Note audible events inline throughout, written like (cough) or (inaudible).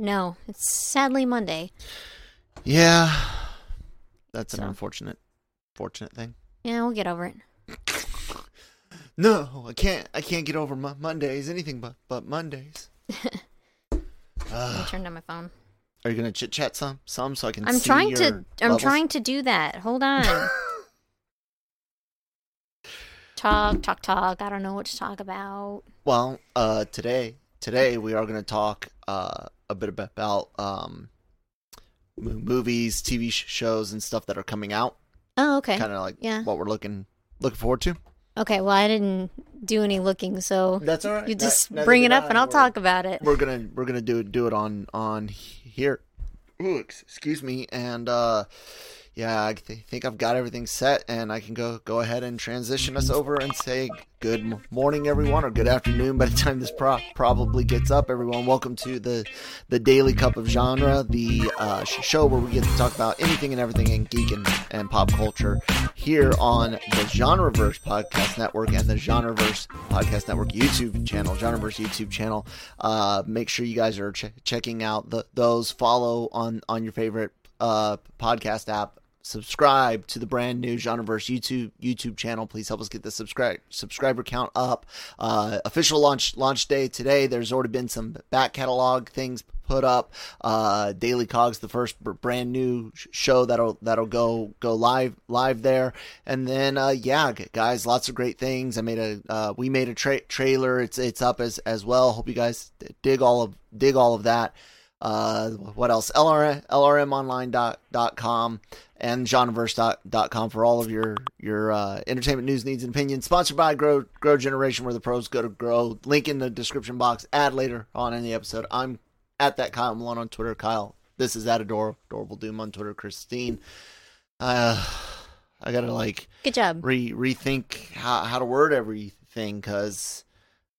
No, it's sadly Monday. Yeah, that's an unfortunate, fortunate thing. Yeah, we'll get over it. (laughs) No, I can't. I can't get over Mo- Mondays. Anything but but Mondays. I turned on my phone. Are you gonna chit chat some some so I can? I'm see trying to. I'm trying to do that. Hold on. (laughs) talk, talk, talk. I don't know what to talk about. Well, uh, today today we are gonna talk uh a bit about um mo- movies, TV sh- shows, and stuff that are coming out. Oh, okay. Kind of like Yeah. what we're looking looking forward to. Okay. Well, I didn't do any looking, so That's all right. you just bring it up I. and I'll talk about it. we're gonna we're gonna do it do it on on here Ooh, excuse me and uh yeah i th- think i've got everything set and i can go go ahead and transition us over and say good morning everyone or good afternoon by the time this pro- probably gets up everyone. Welcome to the the daily cup of genre the uh, sh- show where we get to talk about anything and everything in geek and, and pop culture here on the genreverse podcast network and the genreverse podcast network youtube channel genreverse youtube channel. Uh, make sure you guys are ch- checking out the, those. Follow on on your favorite uh, podcast app subscribe to the brand new genreverse youtube youtube channel. Please help us get the subscribe subscriber count up. Uh, official launch launch day today. There's already been some back catalog things put up. Uh daily cogs the first brand new show that'll that'll go go live live there. And then uh yeah guys lots of great things. I made a uh we made a tra- trailer. It's it's up as as well. Hope you guys dig all of dig all of that uh what else? LR, lrmonline.com and genreverse.com for all of your your uh, entertainment news needs and opinions. Sponsored by grow grow generation where the pros go to grow. Link in the description box. Add later on in the episode. I'm at that kyle malone on twitter. Kyle this is at ador adorable doom on twitter christine. Uh i gotta like Good job. re rethink how, how to word everything because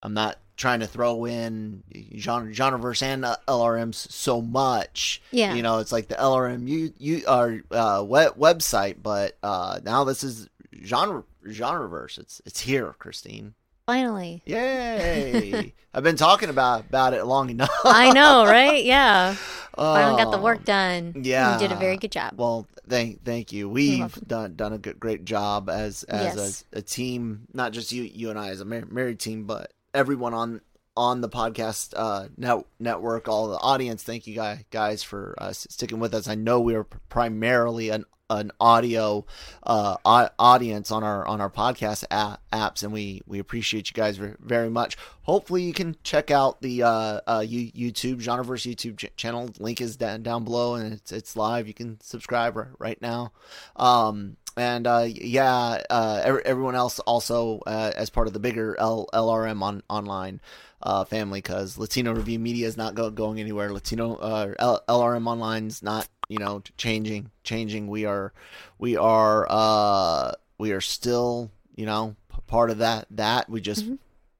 I'm not trying to throw in genre genreverse and uh, LRMs so much. Yeah. You know, it's like the LRM you you are uh, web, website, but uh, now this is genre genreverse. It's it's here, Christine. Finally. Yay! (laughs) I've been talking about about it long enough. I know, right? Yeah. (laughs) Finally got the work done. yeah. You did a very good job. Well, thank thank you. We've done done a good, great job as as Yes. a, a team, not just you you and I as a mar- married team, but everyone on on the podcast uh, net, network, all the audience. Thank you guys guys for uh, sticking with us. I know we are primarily an an audio uh, au- audience on our on our podcast apps, and we we appreciate you guys very much. Hopefully, you can check out the uh, uh, you- YouTube Genreverse YouTube ch- channel. Link is down down below, and it's it's live. You can subscribe right now. Um, and uh, yeah, uh, ev- everyone else also uh, as part of the bigger L- LRM on online uh, family because Latino Review Media is not go- going anywhere. Latino uh, L- LRM Online's not you know changing changing. We are we are uh, we are still you know p- part of that that we just Mhm.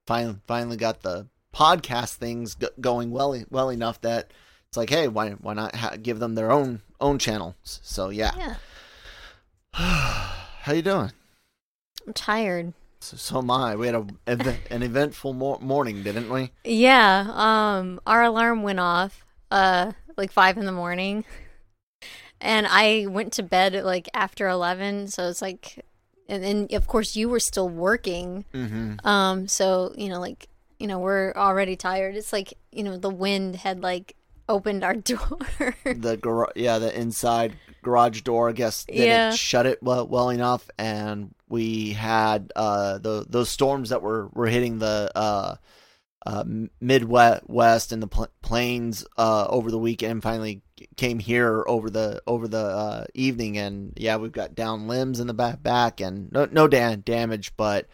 finally finally got the podcast things going well well enough that it's like hey why why not ha- give them their own own channels so yeah, yeah. (sighs) how you doing I'm tired. so, so am I we had a an eventful mor- morning didn't we Yeah. Um our alarm went off uh like five in the morning. And I went to bed at like after eleven, so it's like and then of course you were still working. mm-hmm Um so, you know, like you know, we're already tired. It's like, you know, the wind had like opened our (laughs) door. the gar- yeah the inside garage door i guess didn't Yeah. shut it well, well enough and we had uh the those storms that were were hitting the uh uh midwest and the pl- plains uh over the weekend finally came here over the over the uh evening and yeah we've got down limbs in the back back and no no da- damage but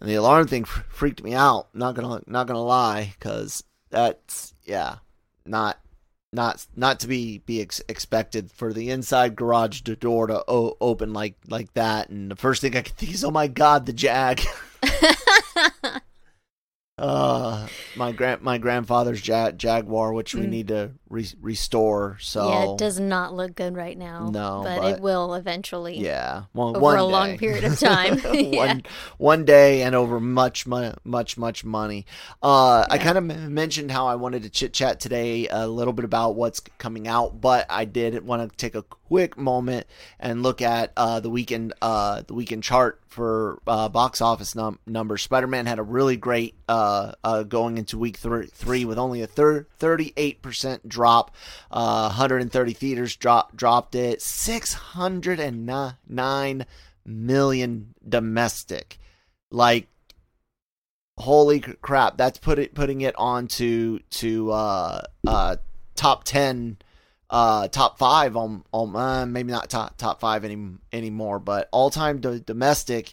the alarm thing freaked me out not gonna not gonna lie because that's yeah not not not to be be ex- expected for the inside garage door to o- open like like that. And the first thing I could think is, oh my god, the Jag. (laughs) (laughs) uh my grand my grandfather's ja- jaguar which we Mm. need to re- restore so yeah, it does not look good right now. No, but, but- it will eventually. yeah one, Over a long period of time. (laughs) (laughs) Yeah. one one day and over much much much much money uh i kind of m- mentioned how i wanted to chit chat today a little bit about what's coming out but i did want to take a quick moment and look at uh the weekend uh the weekend chart for uh box office num- numbers spider-man had a really great uh uh going into week thr- three with only a thir- 38% drop uh 130 theaters drop dropped it 609 million domestic. Like holy crap, that's put it putting it onto to uh uh top 10 uh top 5 on on uh, maybe not top top 5 any anymore, but all-time do- domestic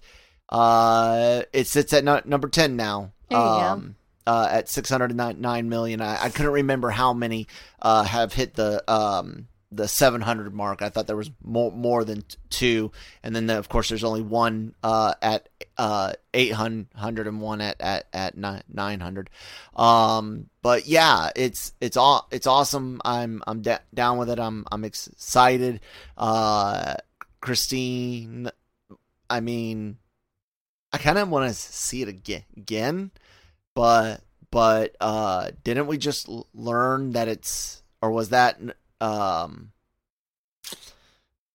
uh it sits at nu- number 10 now. There you go. um uh, at 609 million. I, I couldn't remember how many uh, have hit the um, the 700 mark. I thought there was more more than two, and then of course there's only one uh, at uh, 800 and one at at at 900. Um, but yeah, it's it's all it's awesome. I'm I'm down with it. I'm I'm excited. Uh, Christine, I mean, I kind of want to see it again again but but uh didn't we just learn that it's or was that um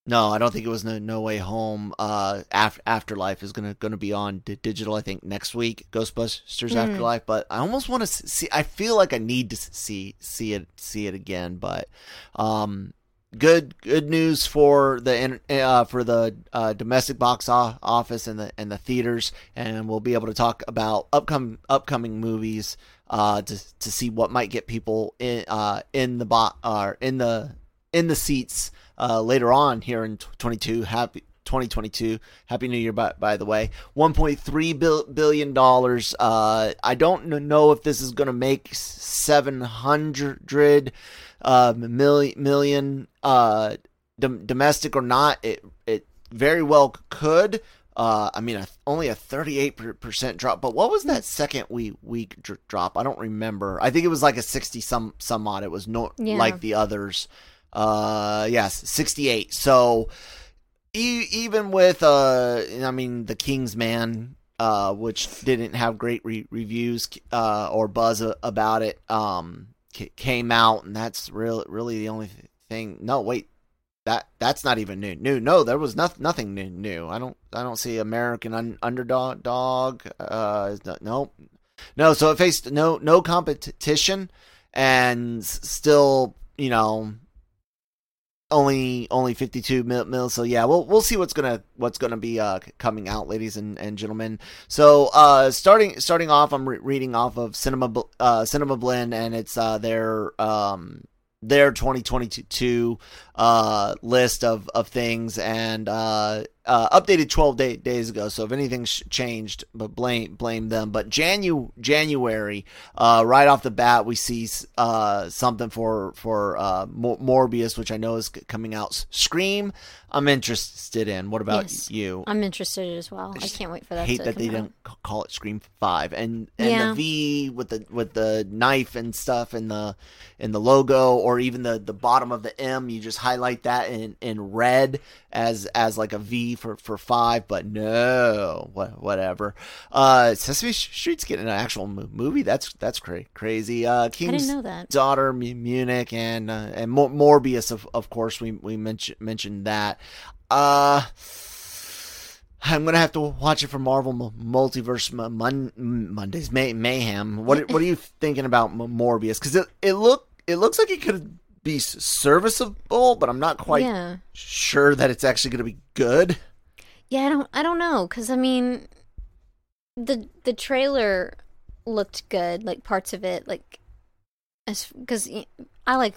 no i don't think it was no, no way home uh Af- afterlife is gonna gonna be on d- digital i think next week ghostbusters Hmm. afterlife but i almost want to see i feel like i need to see see it see it again but um good good news for the uh, for the uh, domestic box office and the and the theaters, and we'll be able to talk about upcoming upcoming movies uh, to to see what might get people in uh, in the bo- uh, in the in the seats uh, later on here in 22. Happy 2022. Happy New Year, by, by the way. 1.3 billion dollars. Uh, I don't know if this is going to make 700 uh, million million uh, dom- domestic or not. It it very well could. Uh, I mean, a, only a 38% drop. But what was that second week week dr- drop? I don't remember. I think it was like a 60 some some odd. It was not Yeah. like the others. Uh, yes, 68. So e- even with uh, I mean, the King's Man, uh, which didn't have great re- reviews uh, or buzz a- about it, um, came out, and that's really really the only thing. No, wait, that that's not even new. New, no, there was nothing nothing new. New. I don't I don't see American un- underdog dog. Uh, no, no. So it faced no no competition, and still, you know, only only 52 mil, so yeah we'll we'll see what's gonna what's gonna be uh coming out ladies and, and gentlemen. So uh starting starting off i'm re- reading off of cinema uh cinema blend and it's uh their um their 2022 uh list of of things and uh uh, updated 12 day, days ago. So if anything's changed, but blame blame them. But Janu January, uh, right off the bat, we see uh, something for for uh, Mor- Morbius, which I know is coming out. Scream, I'm interested in. What about Yes. you? I'm interested as well. I, just can't wait for that. hate that they out. don't call it Scream Five, and and Yeah. the V with the with the knife and stuff in the in the logo, or even the the bottom of the M. You just highlight that in in red as as like a V for for five, but no, what whatever. Uh, Sesame Street's getting an actual movie. That's that's cra- crazy. Uh, King's didn't know that. daughter Mu- Munich and uh, and Mor- Morbius of of course we we mentioned mentioned that uh I'm gonna have to watch it for Marvel Mu- Multiverse Mo- Mon- Mondays May- Mayhem. What what are you thinking about Morbius? Because it it look it looks like it could be serviceable, but I'm not quite yeah. sure that it's actually gonna be good. Yeah, I don't I don't know cuz I mean the the trailer looked good, like parts of it like as cuz I like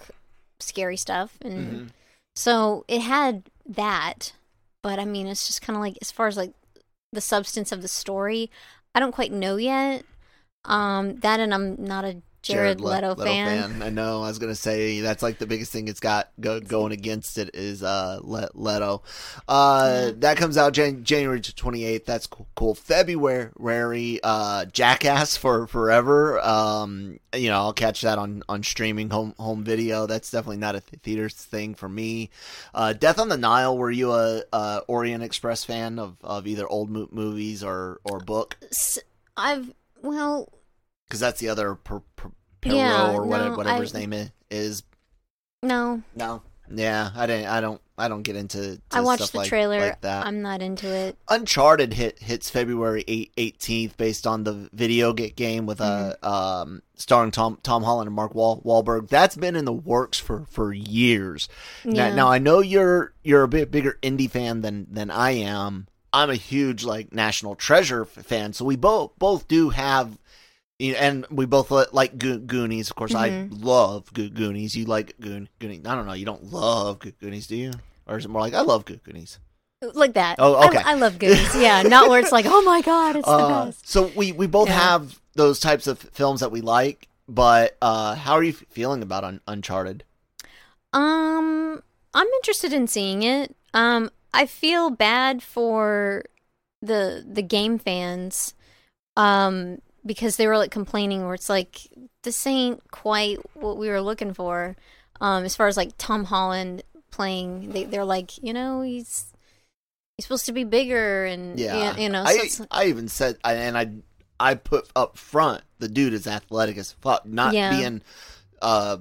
scary stuff and Mm-hmm. so it had that, but I mean it's just kind of like as far as like the substance of the story, I don't quite know yet. Um that and I'm not a Jared, Le- Leto, fan. I know. I was gonna say that's like the biggest thing it's got go- going against it is uh Le- Leto. Uh, that comes out Jan- January twenty eighth. That's cool. cool. February, uh, Jackass for forever. Um, you know, I'll catch that on on streaming home home video. That's definitely not a th- theater thing for me. Uh, Death on the Nile. Were you a, a Orient Express fan of of either old mo- movies or or book? I've well, Because that's the other per, per, Poirot Yeah, or whatever, no, whatever I- his name is. no. No. Yeah, I didn't. I don't. I don't get into. to I watched the like, trailer. like that. I'm not into it. Uncharted hit hits February eighteenth, based on the video game with uh, Mm-hmm. um starring Tom Tom Holland and Mark Wal- Wahlberg. That's been in the works for for years. Now, Yeah. now I know you're you're a bit bigger indie fan than than I am. I'm a huge like National Treasure fan, so we both both do have. And we both like Go- Goonies. Of course, I Mhm. love Go- Goonies. You like Goon- Goonies? I don't know. You don't love Go- Goonies, do you? Or is it more like I love Go- Goonies? Like that. Oh, I- okay. I, love Goonies. Yeah, not where it's like, oh my god, it's the Uh, best. so we we both Yeah. have those types of films that we like, but uh, how are you feeling about Un- Uncharted? Um, I'm interested in seeing it. Um, I feel bad for the the game fans, um, because they were like complaining where it's like this ain't quite what we were looking for. Um, as far as like Tom Holland playing, they they're like, you know, he's he's supposed to be bigger and Yeah, you, you know, so I I even said, I- and I I put up front the dude is athletic as fuck. Not Yeah. being uh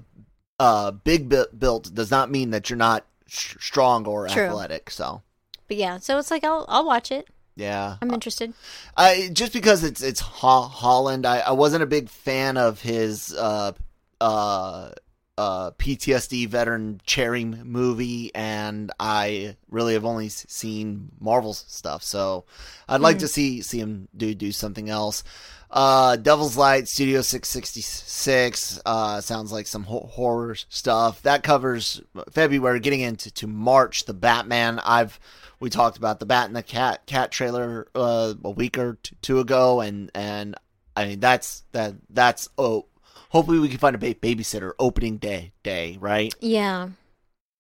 uh big built does not mean that you're not sh- strong or True. athletic. So but yeah, so it's like I'll I'll watch it. Yeah, I'm interested. I just because it's it's Ho- Holland, I, I wasn't a big fan of his uh uh uh PTSD veteran Cherry movie, and I really have only seen Marvel stuff, so I'd like Mhm. to see see him do do something else. Uh, Devil's Light Studio Six Sixty Six uh, sounds like some ho- horror stuff. That covers February, getting into to March. The Batman. I've we talked about the Bat and the Cat Cat trailer uh, a week or t- two ago, and and I mean that's that that's oh. Hopefully we can find a ba- babysitter opening day day right. Yeah.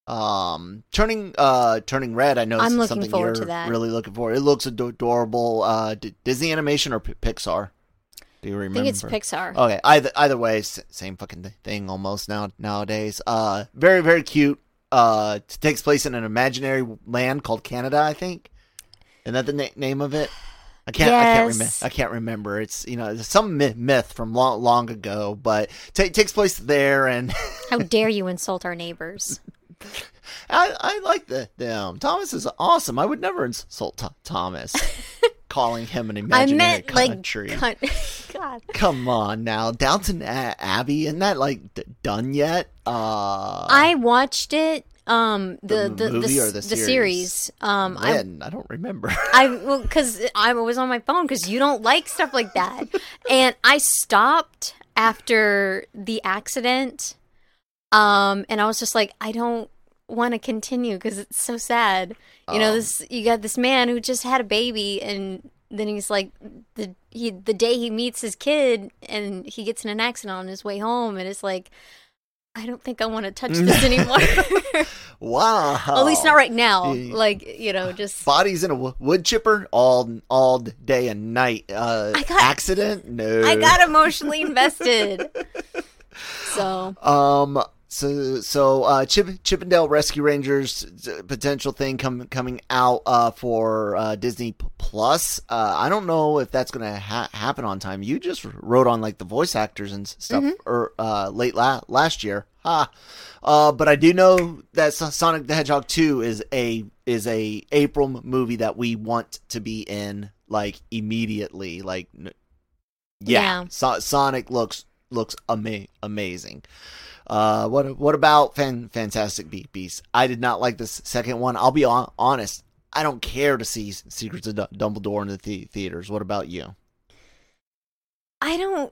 Um, turning uh turning red. I know I'm looking something forward you're to that. really looking for. It looks ado- adorable. Uh, D- Disney Animation or P- Pixar? Do you remember? I think it's Pixar. Okay, either either way, same fucking thing almost now nowadays. Uh, very very cute. Uh, takes place in an imaginary land called Canada, I think. Isn't that the na- name of it? I can't. I can't remember. I can't remember. It's you know some myth, myth from long long ago, but ta takes place there, and How (laughs) dare you insult our neighbors? I I like the them. Thomas is awesome. I would never insult Th- Thomas, (laughs) calling him an I imaginary meant like country. cunt. (laughs) God. Come on now, Downton A- Abbey, isn't that like d- done yet? Uh, I watched it. Um, the The the movie the, or the the series? series. Um, I when I don't remember. (laughs) I well because I was on my phone because you don't like stuff like that, (laughs) and I stopped after the accident. Um, and I was just like, I don't want to continue because it's so sad. You know, Oh. this you got this man who just had a baby, and then he's like the he the day he meets his kid, and he gets in an accident on his way home, and it's like. I don't think I want to touch (laughs) this anymore. (laughs) wow. At least not right now. Like you know, just Bodies in a wood chipper all all day and night. Uh, I got- accident? No. I got emotionally invested. (laughs) So Um. So so uh, Chip, Chippendale Rescue Rangers uh, potential thing com- coming out uh, for uh, Disney Plus. Uh, I don't know if that's gonna ha- happen on time. You just wrote on like the voice actors and stuff or uh, late la- last year. Ha. Uh, but I do know that Sonic the Hedgehog two is a is a April movie that we want to be in like immediately. Like, yeah, Yeah. So- Sonic looks looks ama- amazing. Uh, what what about Fan, Fantastic Be- Beasts? I did not like this second one. I'll be on, honest. I don't care to see Secrets of Du- Dumbledore in the, the theaters. What about you? I don't.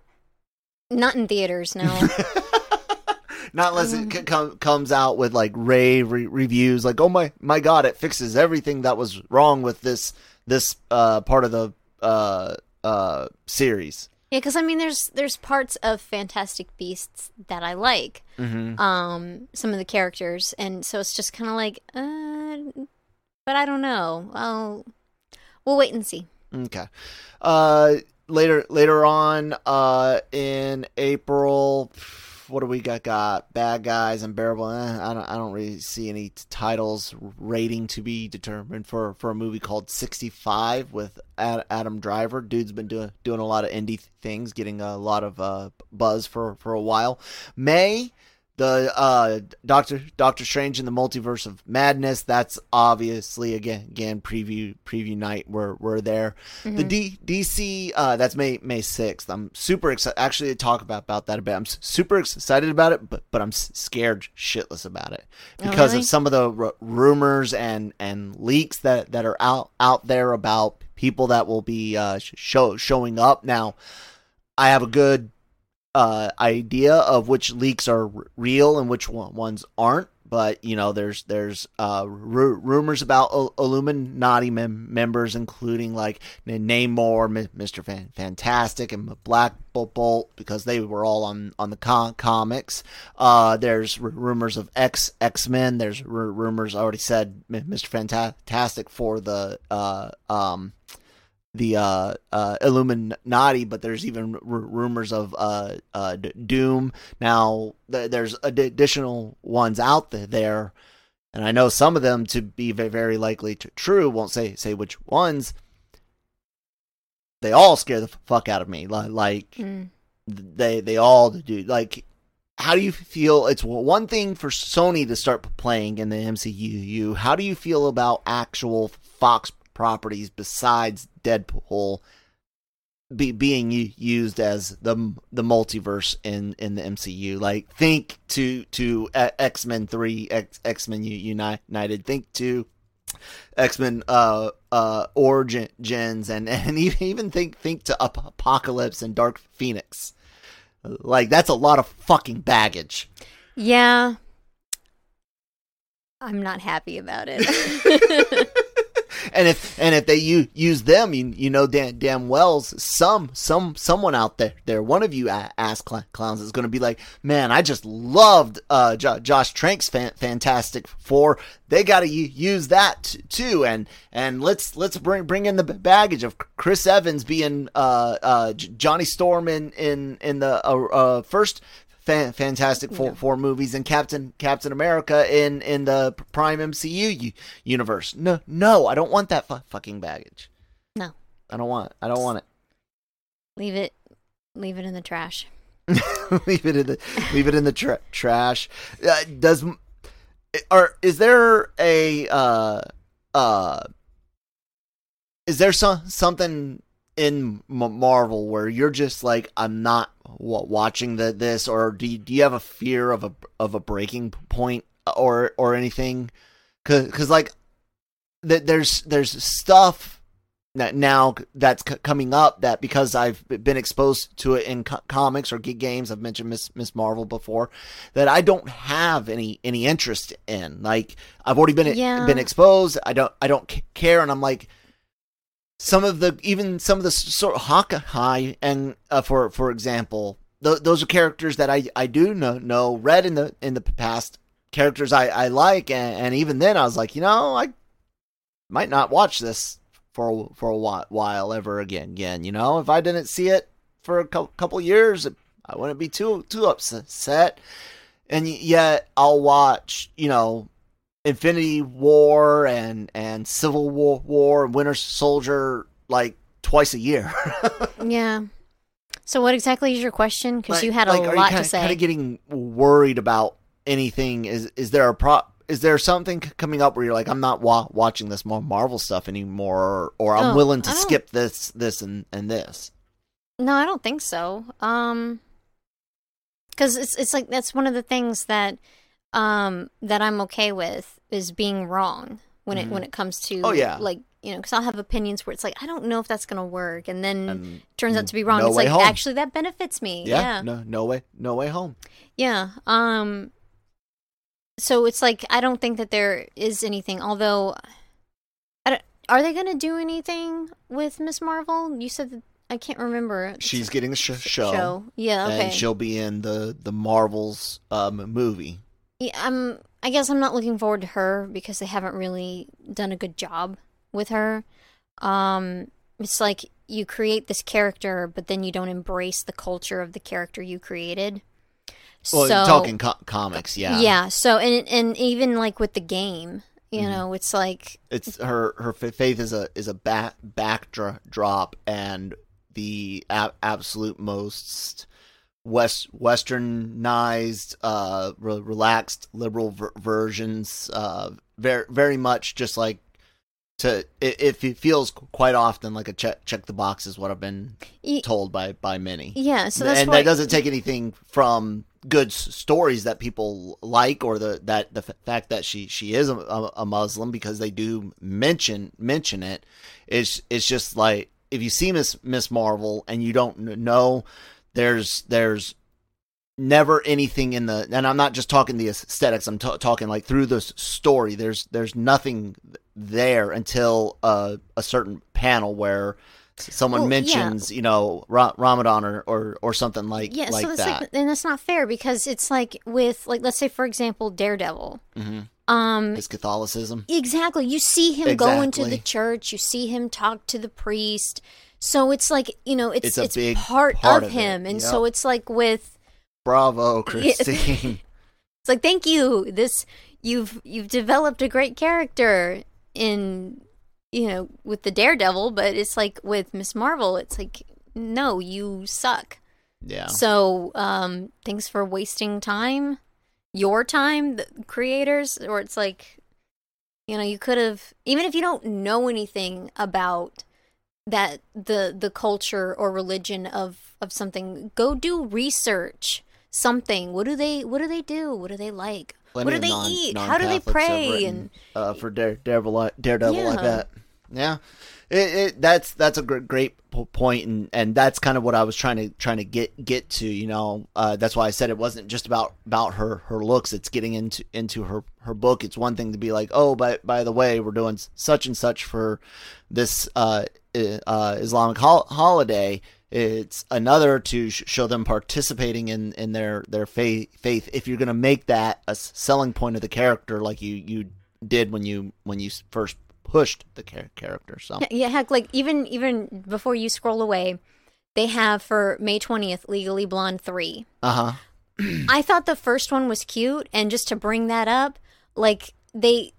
Not in theaters, no. (laughs) not unless Um, it c- com- comes out with like rave re- reviews, like oh my my god, it fixes everything that was wrong with this this uh, part of the uh, uh, series. Yeah, because I mean, there's there's parts of Fantastic Beasts that I like, Mm-hmm. um, some of the characters, and so it's just kind of like, uh, but I don't know. Well, we'll wait and see. Okay. Uh, later later on, uh, in April, what do we got? Got bad guys, unbearable. Eh, I don't I don't really see any titles rating to be determined for for a movie called Sixty Five with Ad, Adam Driver. Dude's been doing doing a lot of indie things, getting a lot of uh buzz for for a while. May the uh Doctor Doctor Strange in the Multiverse of Madness. That's obviously again again preview preview night. We're we're there. The D, DC uh that's May May sixth. I'm super excited. Actually, to talk about about that a bit. I'm super excited about it, but but I'm scared shitless about it Oh, because really? of some of the r- rumors and and leaks that that are out out there about people that will be uh sh- show showing up now. I have a good uh, idea of which leaks are r- real and which one- ones aren't. But you know, there's there's uh, ru- rumors about Il- Illuminati mem- members, including like N- Namor, M- Mister Fan- Fantastic, and Black Bolt- because they were all on on the con- comics. Uh, there's r- rumors of X X Men. There's r- rumors I already said Mister Fantastic for the uh, um the uh, uh, Illuminati, but there's even r- rumors of uh, uh, D- Doom. Now th- there's ad- additional ones out th- there, and I know some of them to be very likely to- true. Won't say say which ones. They all scare the fuck out of me. Like Mm. they they all do. Like, how do you feel? It's one thing for Sony to start playing in the MCU. How do you feel about actual Fox properties besides Deadpool be, being used as the the multiverse in, in the MCU? Like, think to to X Men Three, X Men United. Think to X Men uh uh origins and and (laughs) even even think think to Apocalypse and Dark Phoenix. Like that's a lot of fucking baggage. Yeah, I'm not happy about it. (laughs) (laughs) and if and if they u- use them, you you know damn, damn well some some someone out there there one of you ass cl- clowns is going to be like, man, I just loved uh, Jo- Josh Trank's fan- Fantastic Four. They got to u- use that t- too, and and let's let's bring bring in the baggage of Chris Evans being uh, uh, J- Johnny Storm in in in the uh, uh, first. Fan, Fantastic Four, four movies and Captain Captain America in in the Prime MCU universe. No, no, I don't want that fu- fucking baggage. No. I don't want. It. I don't want it. leave it, leave it in the trash. (laughs) leave it in the leave it in the tra- trash. Uh, does or is there a uh uh is there some something in Marvel where you're just like I'm not watching the this or do you, do you have a fear of a of a breaking point or or anything cuz cuz like th- there's there's stuff that now that's c- coming up that because I've been exposed to it in co- comics or g- games I've mentioned Miss Miss Marvel before that I don't have any any interest in like I've already been Yeah. been exposed I don't I don't c- care and I'm like some of the even some of the sort of Hawkeye and uh, for for example, th- those are characters that I I do know know read in the in the past characters I I like and, and even then I was like you know I might not watch this for for a whi- while ever again again you know? If I didn't see it for a cou- couple years I wouldn't be too too upset. And yet I'll watch you know Infinity War and and Civil War, War and Winter Soldier like twice a year. (laughs) Yeah. So, what exactly is your question? Because Like- you had a like, lot kinda, to say. Kind of getting worried about anything. Is is there a pro? Is there something coming up where you're like, I'm not wa- watching this more Marvel stuff anymore, or, or I'm Oh, willing to skip this, this, and and this? No, I don't think so. Um, because it's it's like that's one of the things that um that I'm okay with is being wrong when it Mhm. when it comes to Oh, yeah. like you know because I'll have opinions where it's like I don't know if that's gonna work and then turns out to be wrong. no it's like home. actually that benefits me. yeah, Yeah, no, no way, no way home. yeah. Um, so it's like I don't think that there is anything. Although, I don't, are they gonna do anything with Miss Marvel? You said that I can't remember. She's getting a sh- show, show. Yeah, okay. and she'll be in the the Marvels um, movie. Yeah, I'm. I guess I'm not looking forward to her because they haven't really done a good job with her. Um, it's like you create this character, but then you don't embrace the culture of the character you created. Well, so, talking co- comics, yeah, yeah. So and and even like with the game, you Mhm. know, it's like It's her her faith is a is a back backdrop, and the a- absolute most west westernized, uh, re- relaxed liberal ver- versions. Uh, very very much just like to it, it feels quite often like a check check the box is what I've been told by by many. yeah. So that's and that doesn't take anything from good s- stories that people like or the that the f- fact that she she is a, a, Muslim because they do mention mention it. It's it's just like if you see Miss Miss Marvel and you don't kn- know, there's there's never anything in the and I'm not just talking the aesthetics. I'm ta talking like through the story. There's there's nothing there until uh, a certain panel where someone Well, yeah. mentions you know Ra- Ramadan or, or or something like yeah. like so that's that. like, and that's not fair because it's like with like let's say for example Daredevil. Mm-hmm. Um, His Catholicism. Exactly. You see him go into the church, you see him talk to the priest. So it's like, you know, it's It's a it's, big part, part of of him. And so it's like with Bravo, (laughs) Christine. (laughs) it's like thank you. This you've you've developed a great character in you know, with the Daredevil, but it's like with Miss Marvel, it's like no, you suck. yeah. So, um thanks for wasting time. Your time, the creators, or it's like you know, you could have even if you don't know anything about that the the culture or religion of of something, go do research. Something. What do they what do they do? What do they like? Plenty what do they non- eat? How do they pray? written, And uh, for Dare, Daredevil, like- Daredevil like Yeah. that. Yeah, it, it that's that's a great, great point, and and that's kind of what I was trying to trying to get get to. You know, uh, that's why I said it wasn't just about about her her looks. It's getting into into her her book. It's one thing to be like, oh, by by the way, we're doing such and such for this uh, uh, Islamic hol- holiday. It's another to sh- show them participating in, in their their faith. Faith. If you're going to make that a selling point of the character, like you, you did when you when you first pushed the char- character. So yeah, heck, like even even before you scroll away, they have for May twentieth, Legally Blonde three. uh huh. (clears throat) I thought the first one was cute, and just to bring that up, like they,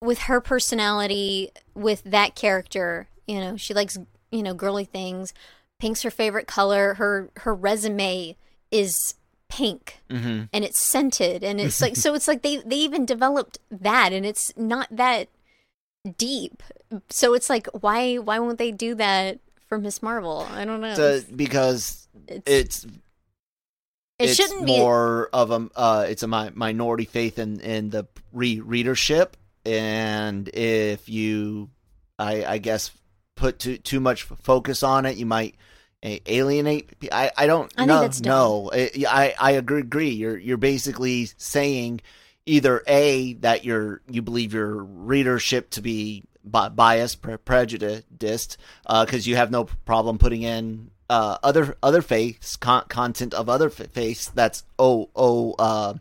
with her personality, with that character, you know, she likes you know girly things. Pink's her favorite color. Her her resume is pink, Mm-hmm. and it's scented, and it's like so. It's like they they even developed that, and it's not that deep. So it's like why why won't they do that for Miss Marvel? I don't know. So, because it's, it's it it's shouldn't be more of a uh, it's a mi- minority faith in in the re- readership, and if you, I I guess, put too too much focus on it, you might alienate. pe- I I don't I that's no, I, I I agree. Agree. You're you're basically saying either a that you're you believe your readership to be bi- biased, pre- prejudiced, because you have no problem putting in uh, other other faiths con- content of other fa- faiths that's oh oh uh,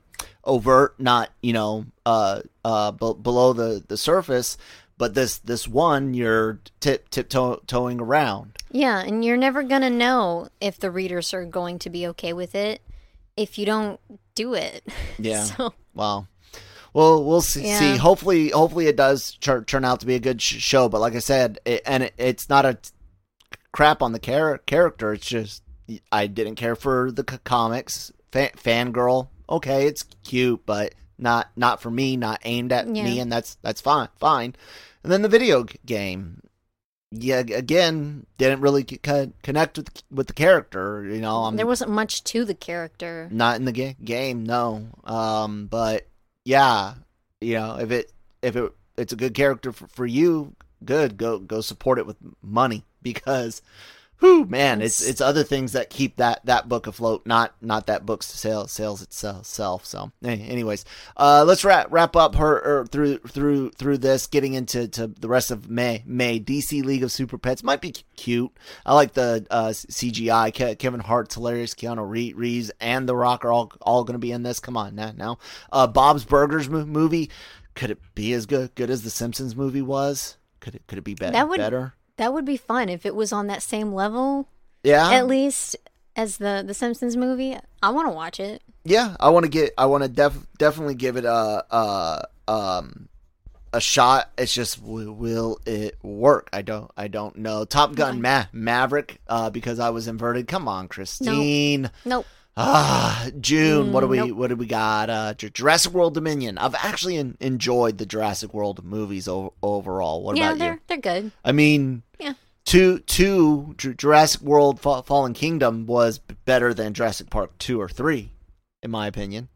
overt, not you know uh, uh, b- below the, the surface. But this this one you're tip tiptoeing around. Yeah, and you're never going to know if the readers are going to be okay with it if you don't do it. (laughs) Yeah. so, Well, well, we'll see. Yeah. see. Hopefully, hopefully it does tur- turn out to be a good sh- show. But like I said, it, and it, it's not a t- crap on the char- character. It's just I didn't care for the c- comics. Fa- fangirl, okay, it's cute, but not not for me. Not aimed at Yeah. me, and that's that's fine, fine. And then the video game. Yeah, again, didn't really co- connect with with the character. You know, I'm there wasn't much to the character. not in the ga- game, no. Um, but yeah, you know, if it if it it's a good character for, for you, good. Go go support it with money (laughs) because whew, man, it's It's- it's other things that keep that that book afloat, not not that book's sales sales itself. So, anyways, uh, let's wrap wrap up her, her through through through this, getting into to the rest of May. May DC League of Super Pets might be cute. I like the uh, CGI. Ke- Kevin Hart's hilarious. Keanu Reeves and The Rock are all all going to be in this. Come on now, now. Uh, Bob's Burgers mo- movie. Could it be as good good as the Simpsons movie was? Could it could it be be- That would- better? That would be fun if it was on that same level, Yeah, at least as the the Simpsons movie. I want to watch it. Yeah, I want to get. I want to def, definitely give it a, a um a shot. It's just will it work? I don't. I don't know. Top Gun Ma- Maverick uh, because I was inverted. Come on, Christine. Nope. Ah, June. what do we? Nope. What do we got? Uh, Jurassic World Dominion. I've actually en- enjoyed the Jurassic World movies o- overall. What yeah, about they're you? they're good. I mean, Yeah. two two Jurassic World Fa- Fallen Kingdom was better than Jurassic Park two or three, in my opinion.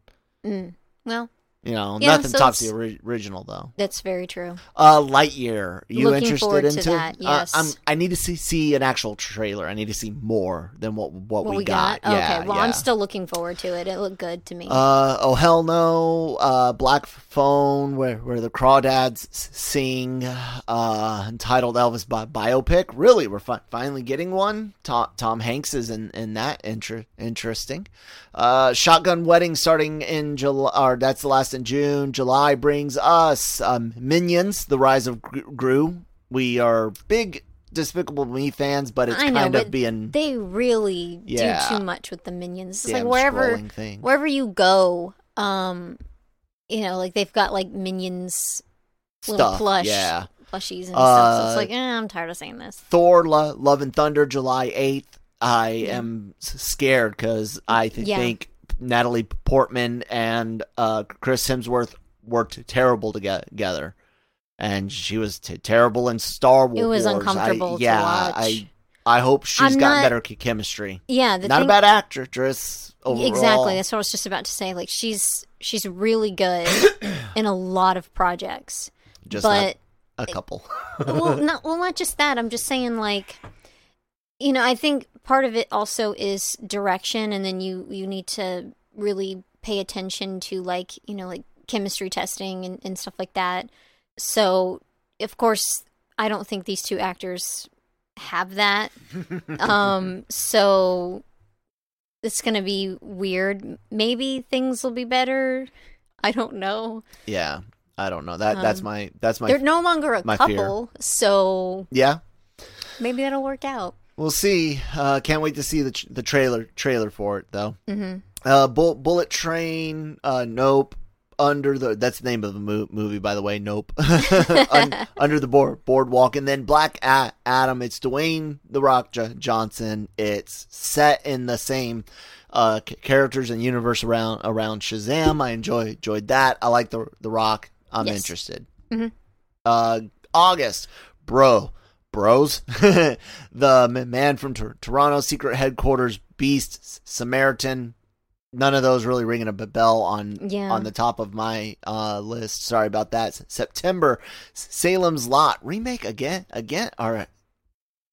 Mm. Well, You know, Yeah, nothing so tops the ori- original though. that's very true. Uh, Lightyear. You Looking interested into? that, yes. Uh, I'm, I need to see see an actual trailer. I need to see more than what what, What we, we got? Yeah, okay. Well, yeah. I'm still looking forward to it. It looked good to me. Uh oh hell no! Uh, Black Phone, where where the Crawdads sing, uh, entitled Elvis bi- biopic. Really, we're fi- finally getting one. Tom Tom Hanks is in in that. Inter- interesting. Uh, Shotgun Wedding starting in July, or that's the last in June. July brings us um, Minions: The Rise of Gru. We are big Despicable Me fans, but it's know, kind of being they really Yeah. do too much with the minions. It's like wherever thing. wherever you go, um, you know, like they've got like minions little plush yeah. plushies and stuff. So Uh, it's like, eh, I'm tired of saying this. Thor: Lo- Love and Thunder, July eighth. I am scared because I th- Yeah. think Natalie Portman and uh, Chris Hemsworth worked terrible together, and she was t- terrible in Star Wars. It was I- uncomfortable to yeah. I I hope she's I'm got not- better ch- chemistry. Yeah, the Not thing, a bad actress overall. Exactly. That's what I was just about to say. Like she's she's really good (coughs) in a lot of projects, just but a couple. well, (laughs) not well, not just that. I'm just saying, like, you know, I think part of it also is direction, and then you you need to really pay attention to like you know like chemistry testing and, and stuff like that. So, of course, I don't think these two actors have that. (laughs) um, so it's gonna be weird. Maybe things will be better. I don't know. yeah, I don't know. That that's Um, my that's my They're no longer a my fear. couple, so yeah. maybe that'll work out. We'll see. Uh, can't wait to see the tr- the trailer trailer for it though. hmm Uh, Bull- Bullet Train. Uh, nope. Under the that's the name of the mo- movie by the way. Nope. (laughs) Un- (laughs) under the board boardwalk, and then Black A- Adam. It's Dwayne the Rock J- Johnson. It's set in the same uh c- characters and universe around around Shazam. I enjoy enjoyed that. I like the the Rock. I'm Yes. interested. Mhm. Uh, August, bro, bros, (laughs) the man from Tor- Toronto secret headquarters, Beast, Samaritan. None of those really ringing a bell on Yeah. on the top of my uh, list. Sorry about that. September, Salem's Lot remake again, again. All right,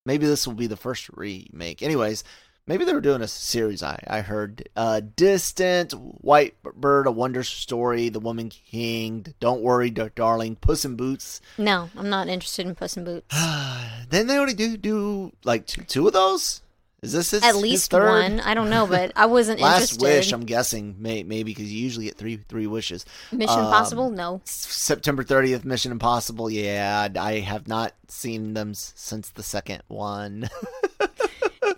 maybe this will be the first remake. Anyways, maybe they were doing a series. I I heard. Uh, Distant, White Bird, A Wonder Story, The Woman King, Don't Worry, Darling, Puss in Boots. No, I'm not interested in Puss in Boots. (sighs) then they only do do like two, two of those. Is this his, At his least third? one. I don't know, but I wasn't interested. (laughs) Last interested. wish, I'm guessing, may, maybe because you usually get three three wishes. Mission um, Impossible? No. September 30th, Mission Impossible. Yeah, I have not seen them since the second one. (laughs)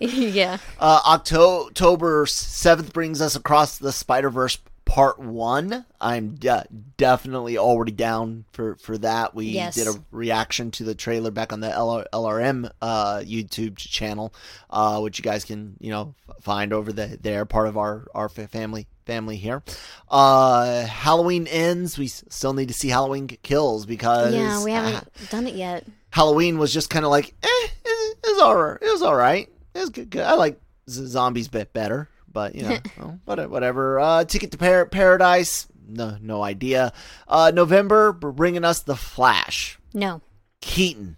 (laughs) yeah. Uh, Octo- October 7th brings us across the Spider Verse Part 1. I'm de- definitely already down for, for that. We Yes. did a reaction to the trailer back on the LR- LRM uh, YouTube channel, uh, which you guys can, you know, find over the, there, part of our, our family family here. Uh, Halloween ends. We still need to see Halloween Kills because Yeah, we haven't done it yet. Halloween was just kind of like, eh, it, it was all right. It was all right. It was good. good. I like zombies bit better, but you know, (laughs) well, whatever. whatever. Uh, Ticket to Par- Paradise. No, no idea. Uh, November bringing us the Flash. No. Keaton.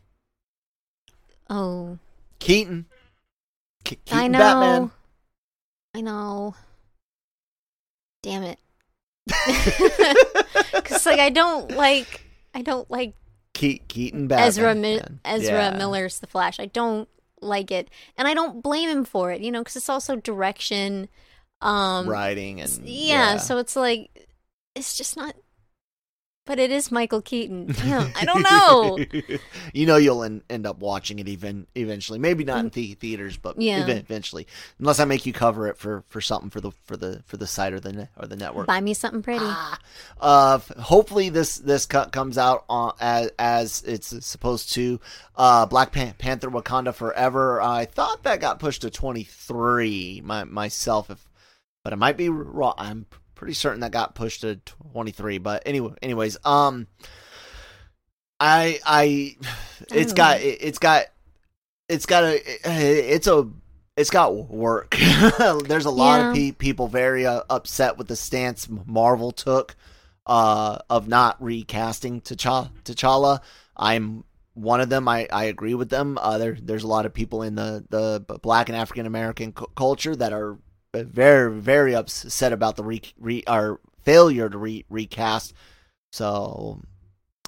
Oh. Keaton. Ke- I know. Batman. I know. Damn it. (laughs) (laughs) Because like I don't like I don't like Ke- Keaton Batman. Ezra Mi- Ezra Yeah. Miller's The Flash. I don't like it, and I don't blame him for it. You know, because it's also direction. Um, writing and yeah, so it's like it's just not. But it is Michael Keaton. (laughs) Damn, I don't know. (laughs) you know you'll en- end up watching it even eventually. Maybe not in the- theaters, but Mm. Yeah. ev- eventually. Unless I make you cover it for, for something for the for the for the site or the ne- or the network. Buy me something pretty. Ah. Uh, hopefully this this cut comes out on, as as it's supposed to. Uh, Black Pan- Panther: Wakanda Forever. I thought that got pushed to twenty three. My myself, if but I might be wrong. I'm pretty certain that got pushed to twenty three. But anyway, anyways, um, I I, (sighs) it's Oh. got it, it's got it's got a it's a it's got work. (laughs) There's a lot of pe- people very uh, upset with the stance Marvel took uh, of not recasting T'Challa. T'Challa. I'm one of them. I, I agree with them. Uh, there there's a lot of people in the the Black and African American cu- culture that are very very upset about the re, re our failure to re, recast. So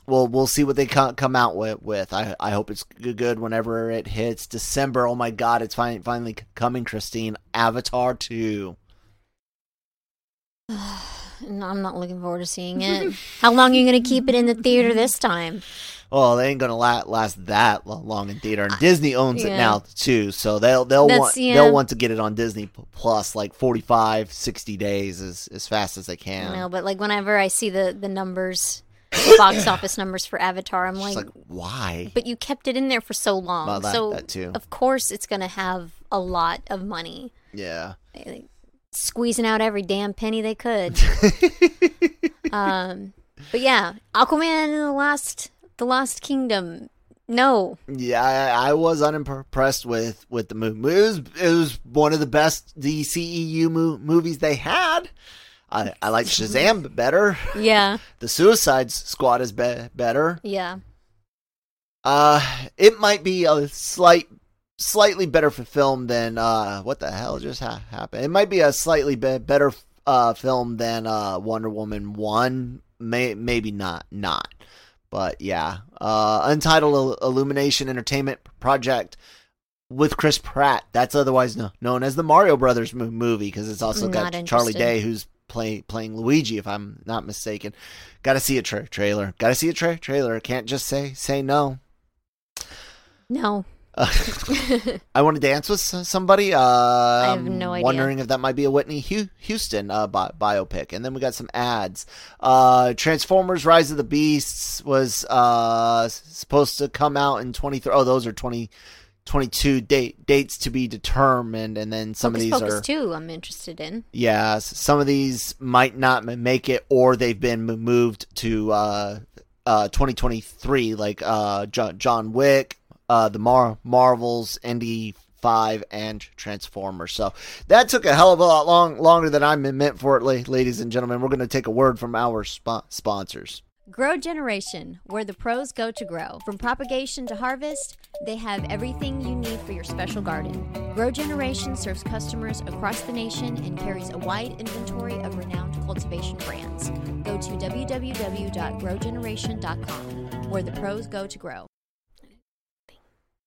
we'll we'll see what they come out with. With I I hope it's good whenever it hits December. Oh my God, it's finally finally coming, Christine. Avatar two. (sighs) I'm not looking forward to seeing it. How long are you going to keep it in the theater this time? Oh, they ain't gonna last that long in theater. And Disney owns it now too, so they'll they'll That's- want yeah. they'll want to get it on Disney Plus like 45, 60 days as as fast as they can. Know, but like whenever I see the the numbers, (coughs) box office numbers for Avatar, I'm like, like why? but you kept it in there for so long, Well, that- so that of course it's going to have a lot of money, Yeah. Like, squeezing out every damn penny they could. (laughs) um, but yeah, Aquaman in the Lost the Lost Kingdom. No, Yeah, I, I was unimpressed with with the movie. It was, it was one of the best DCEU mo- movies they had. I I like Shazam better. yeah, (laughs) The Suicide Squad is be- better. yeah, Uh, it might be a slight, slightly better film than uh, what the hell just ha- happened? It might be a slightly be- better uh film than uh Wonder Woman one. May maybe not, not. But yeah, uh, Untitled Illumination Entertainment Project with Chris Pratt. That's otherwise kno- known as the Mario Brothers mo- movie because it's also got Not Charlie. Day who's play, playing Luigi, if I'm not mistaken. Got to see a tra- trailer. Got to see a tra- trailer. Can't just say say no. no. Uh, (laughs) I want to dance with somebody. Uh, I have no idea. Wondering if that might be a Whitney Houston uh, bi- biopic. And then we got some ads. Uh, Transformers: Rise of the Beasts was uh, supposed to come out in twenty three. Oh, those are twenty twenty two date dates to be determined. And then some Focus of these Focus are too. I'm interested in. yeah, some of these might not make it, or they've been moved to uh, uh, 2023, like uh, Jo- John Wick, uh, the Mar- Marvels, Indy Five, and Transformers. So that took a hell of a lot long longer than I meant for it, la- ladies and gentlemen. We're going to take a word from our spo- sponsors. Grow Generation, where the pros go to grow. From propagation to harvest, they have everything you need for your special garden. Grow Generation serves customers across the nation and carries a wide inventory of renowned cultivation brands. Go to www.growgeneration.com, where the pros go to grow.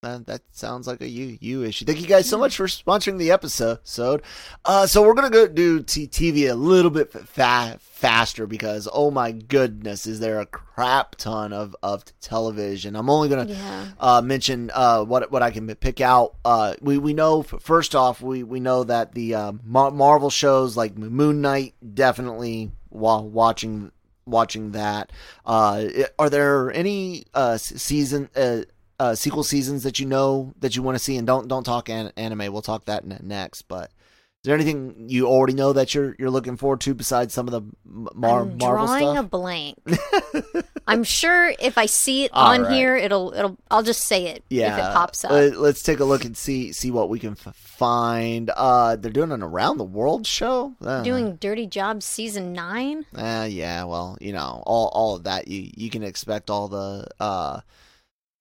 Uh, that sounds like a you you issue. Thank you guys so much for sponsoring the episode. Uh, so we're gonna go do t- TV a little bit fa- faster because oh my goodness, is there a crap ton of of television? I'm only gonna Yeah. uh, mention uh, what what I can pick out. Uh, we we know first off we we know that the uh, Mar- Marvel shows like Moon Knight definitely while watching watching that. Uh, are there any uh, season uh, sequel seasons that you know that you want to see? And don't don't talk an- anime. We'll talk that next. But is there anything you already know that you're you're looking forward to besides some of the Mar- I'm Marvel drawing stuff? a blank. (laughs) I'm sure if I see it All on right. here, it'll it'll. I'll just say it yeah, if it pops up. Let, us take a look and see see what we can f- find. Uh, they're doing an around the world show. Uh, Doing Dirty Jobs season nine. Uh, yeah, well, you know, all all of that you you can expect all the uh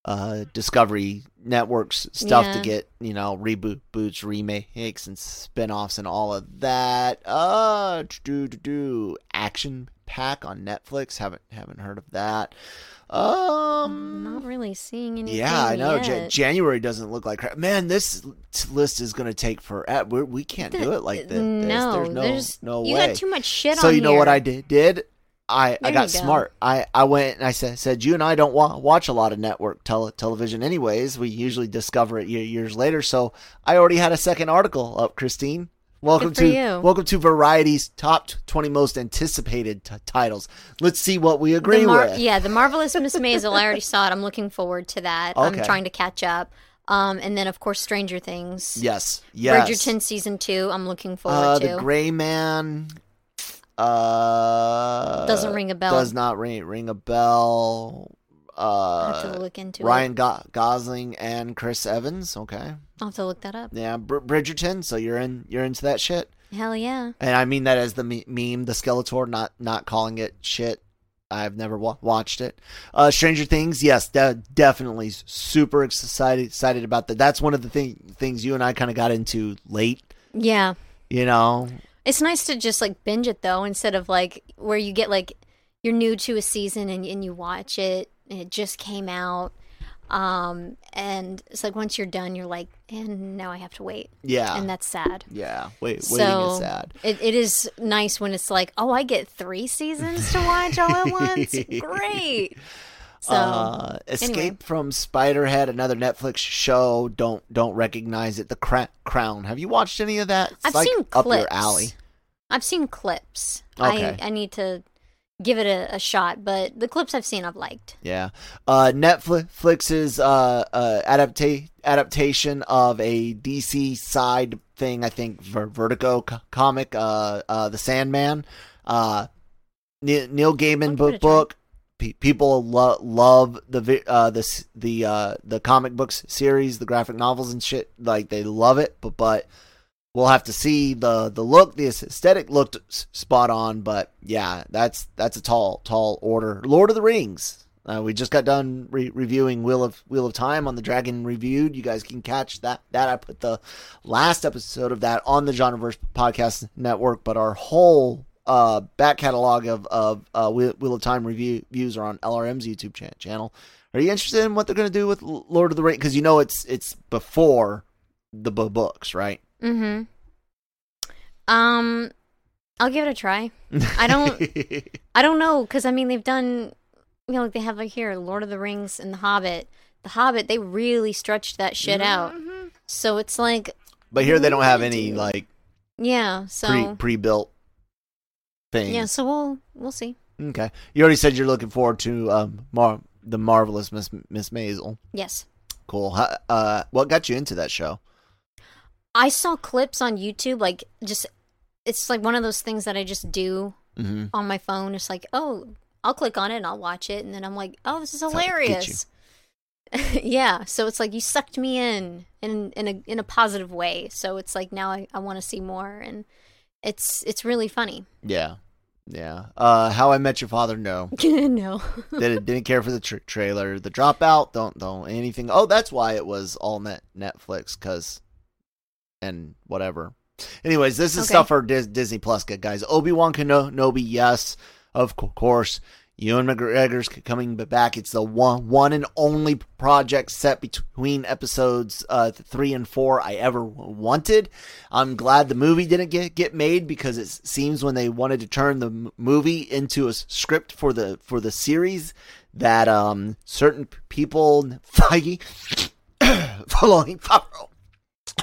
uh, Discovery Networks stuff Yeah. to get you know reboot boots, remakes, and spin-offs and all of that. Uh, do do do action pack on Netflix. Haven't haven't heard of that. Um, Not really seeing anything. yeah, I know. Yet. January doesn't look like crap. Man, this list is going to take forever. We're, we can't do it like this. No, there's no, there's no you way. got too much shit so you know what. I did? Did I? I got go. smart. I I went and I said said you and I don't wa- watch a lot of network tele- television anyways. We usually discover it ye- years later. So I already had a second article up, Christine. Welcome to you. welcome to Variety's top twenty most anticipated t- titles. Let's see what we agree Mar- with. Yeah, the marvelous Miss Maisel. I already saw it. I'm looking forward to that. Okay. I'm trying to catch up. Um, and then of course Stranger Things. Yes. Yes. Bridgerton season two. I'm looking forward Uh, to. the Gray Man. Uh, Doesn't ring a bell. Does not ring ring a bell. I'll have Uh, to look into Ryan it. Go- Gosling and Chris Evans. Okay, I'll have to look that up. yeah, Br- Bridgerton. So you're in. You're into that shit. Hell yeah. And I mean that as the me- meme, the Skeletor, not not calling it shit. I've never wa- watched it. Uh, Stranger Things, yes, de- definitely super excited excited about that. That's one of the thing- things you and I kind of got into late. Yeah. You know, It's nice to just like binge it though, instead of like where you get like you're new to a season and, and you watch it and it just came out. Um, and it's like once you're done, you're like, and now I have to wait. yeah, And that's sad. yeah. Wait, so waiting is sad. It, it is nice when it's like, oh, I get three seasons to watch all at once. (laughs) Great. So uh, Escape anyway. from Spiderhead, another Netflix show. Don't don't recognize it. The Cra- Crown. Have you watched any of that? It's I've like seen up clips. your alley. I've seen clips. Okay. I, I need to give it a, a shot, but the clips I've seen, I've liked. Yeah. Uh, Netflix's uh, uh, adapta- adaptation of a DC side thing, I think, Ver- Vertigo co- comic, uh, uh, The Sandman. Uh, Ne- Neil Gaiman I'll give it a book. book. Pe- people lo- love the vi- uh, the the uh, the comic books series, the graphic novels and shit. Like they love it, but but we'll have to see the the look. The aesthetic looked spot on, but yeah, that's that's a tall tall order. Lord of the Rings. Uh, we just got done re- reviewing Wheel of Wheel of Time on the Dragon Reviewed. You guys can catch that. That I put the last episode of that on the Genreverse Podcast Network, but our whole uh, back catalog of of uh, Wheel, of Time review, reviews are on LRM's YouTube cha- channel. Are you interested in what they're going to do with Lord of the Rings? Because you know it's it's before the bu- books, right? Mm-hmm. Um, I'll give it a try. I don't. (laughs) I don't know because I mean they've done, you know, like they have like here Lord of the Rings and The Hobbit. The Hobbit they really stretched that shit out. Mm-hmm. So it's like, but here they don't have any like yeah. So pre built things. yeah. So we'll we'll see. Okay. You already said you're looking forward to um Mar- the marvelous Miss Miss Maisel. Yes. Cool. Uh, what got you into that show? I saw clips on YouTube, like just it's like one of those things that I just do Mm-hmm. on my phone. It's like, oh, I'll click on it and I'll watch it, and then I'm like, oh, this is hilarious. (laughs) yeah, so it's like you sucked me in in in a in a positive way. So it's like now I, I want to see more, and it's it's really funny. Yeah. Yeah. Uh, How I Met Your Father. No, (laughs) no, (laughs) didn't didn't care for the tr- trailer. The Dropout. Don't don't anything. Oh, that's why it was all net Netflix. Cause and whatever. Anyways, this is Okay. stuff for Dis- Disney Plus, guys. Obi Wan Kenobi, yes, of co- course. Ewan McGregor's coming back. It's the one, one and only project set between episodes uh, three and four I ever wanted. I'm glad the movie didn't get get made because it seems when they wanted to turn the movie into a script for the for the series that um certain people (laughs) Feige (coughs) following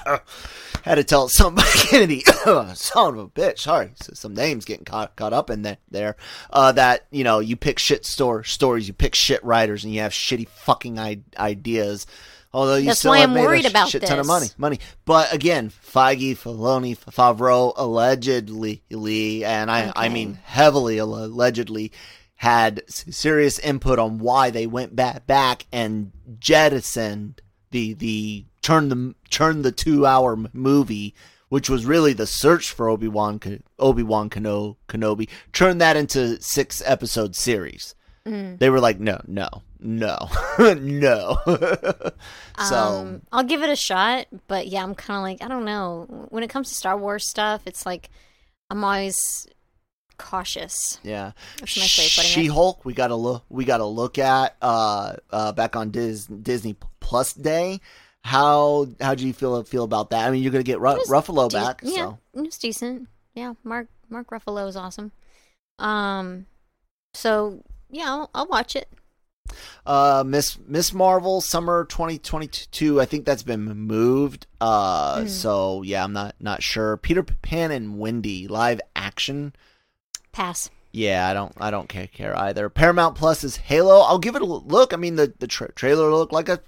(laughs) had to tell somebody (laughs) Kennedy, (laughs) son of a bitch. Sorry, so some names getting caught caught up in there. There, uh, that you know, you pick shit store stories, you pick shit writers, and you have shitty fucking I- ideas. Although you That's still why have I'm made a worried sh- about shit ton of money, money. But again, Feige, Filoni, Favreau, allegedly, and I, I Okay. mean heavily allegedly, had s- serious input on why they went back back and jettisoned the the turn the turn the two hour movie, which was really the search for Obi Wan Obi Wan Kenobi, turned that into six episode series. Mm. They were like, no, no, no, (laughs) no. (laughs) so Um, I'll give it a shot, but yeah, I'm kind of like I don't know. When it comes to Star Wars stuff, it's like I'm always cautious. yeah, That's a nice way of putting it. She Hulk. We got to look. We got to look at uh, uh, back on Dis- Disney Plus Day. How how do you feel feel about that? I mean, you're gonna get Ru- Ruffalo de- back, Yeah, so it was decent. Yeah, Mark Mark Ruffalo is awesome. Um, so yeah, I'll, I'll watch it. uh, Miss Miss Marvel Summer 2022. I think that's been moved. Uh, Mm. so yeah, I'm not not sure. Peter Pan and Wendy live action. Pass. Yeah, I don't I don't care, care either. Paramount Plus is Halo. I'll give it a look. I mean, the the tra- trailer looked like a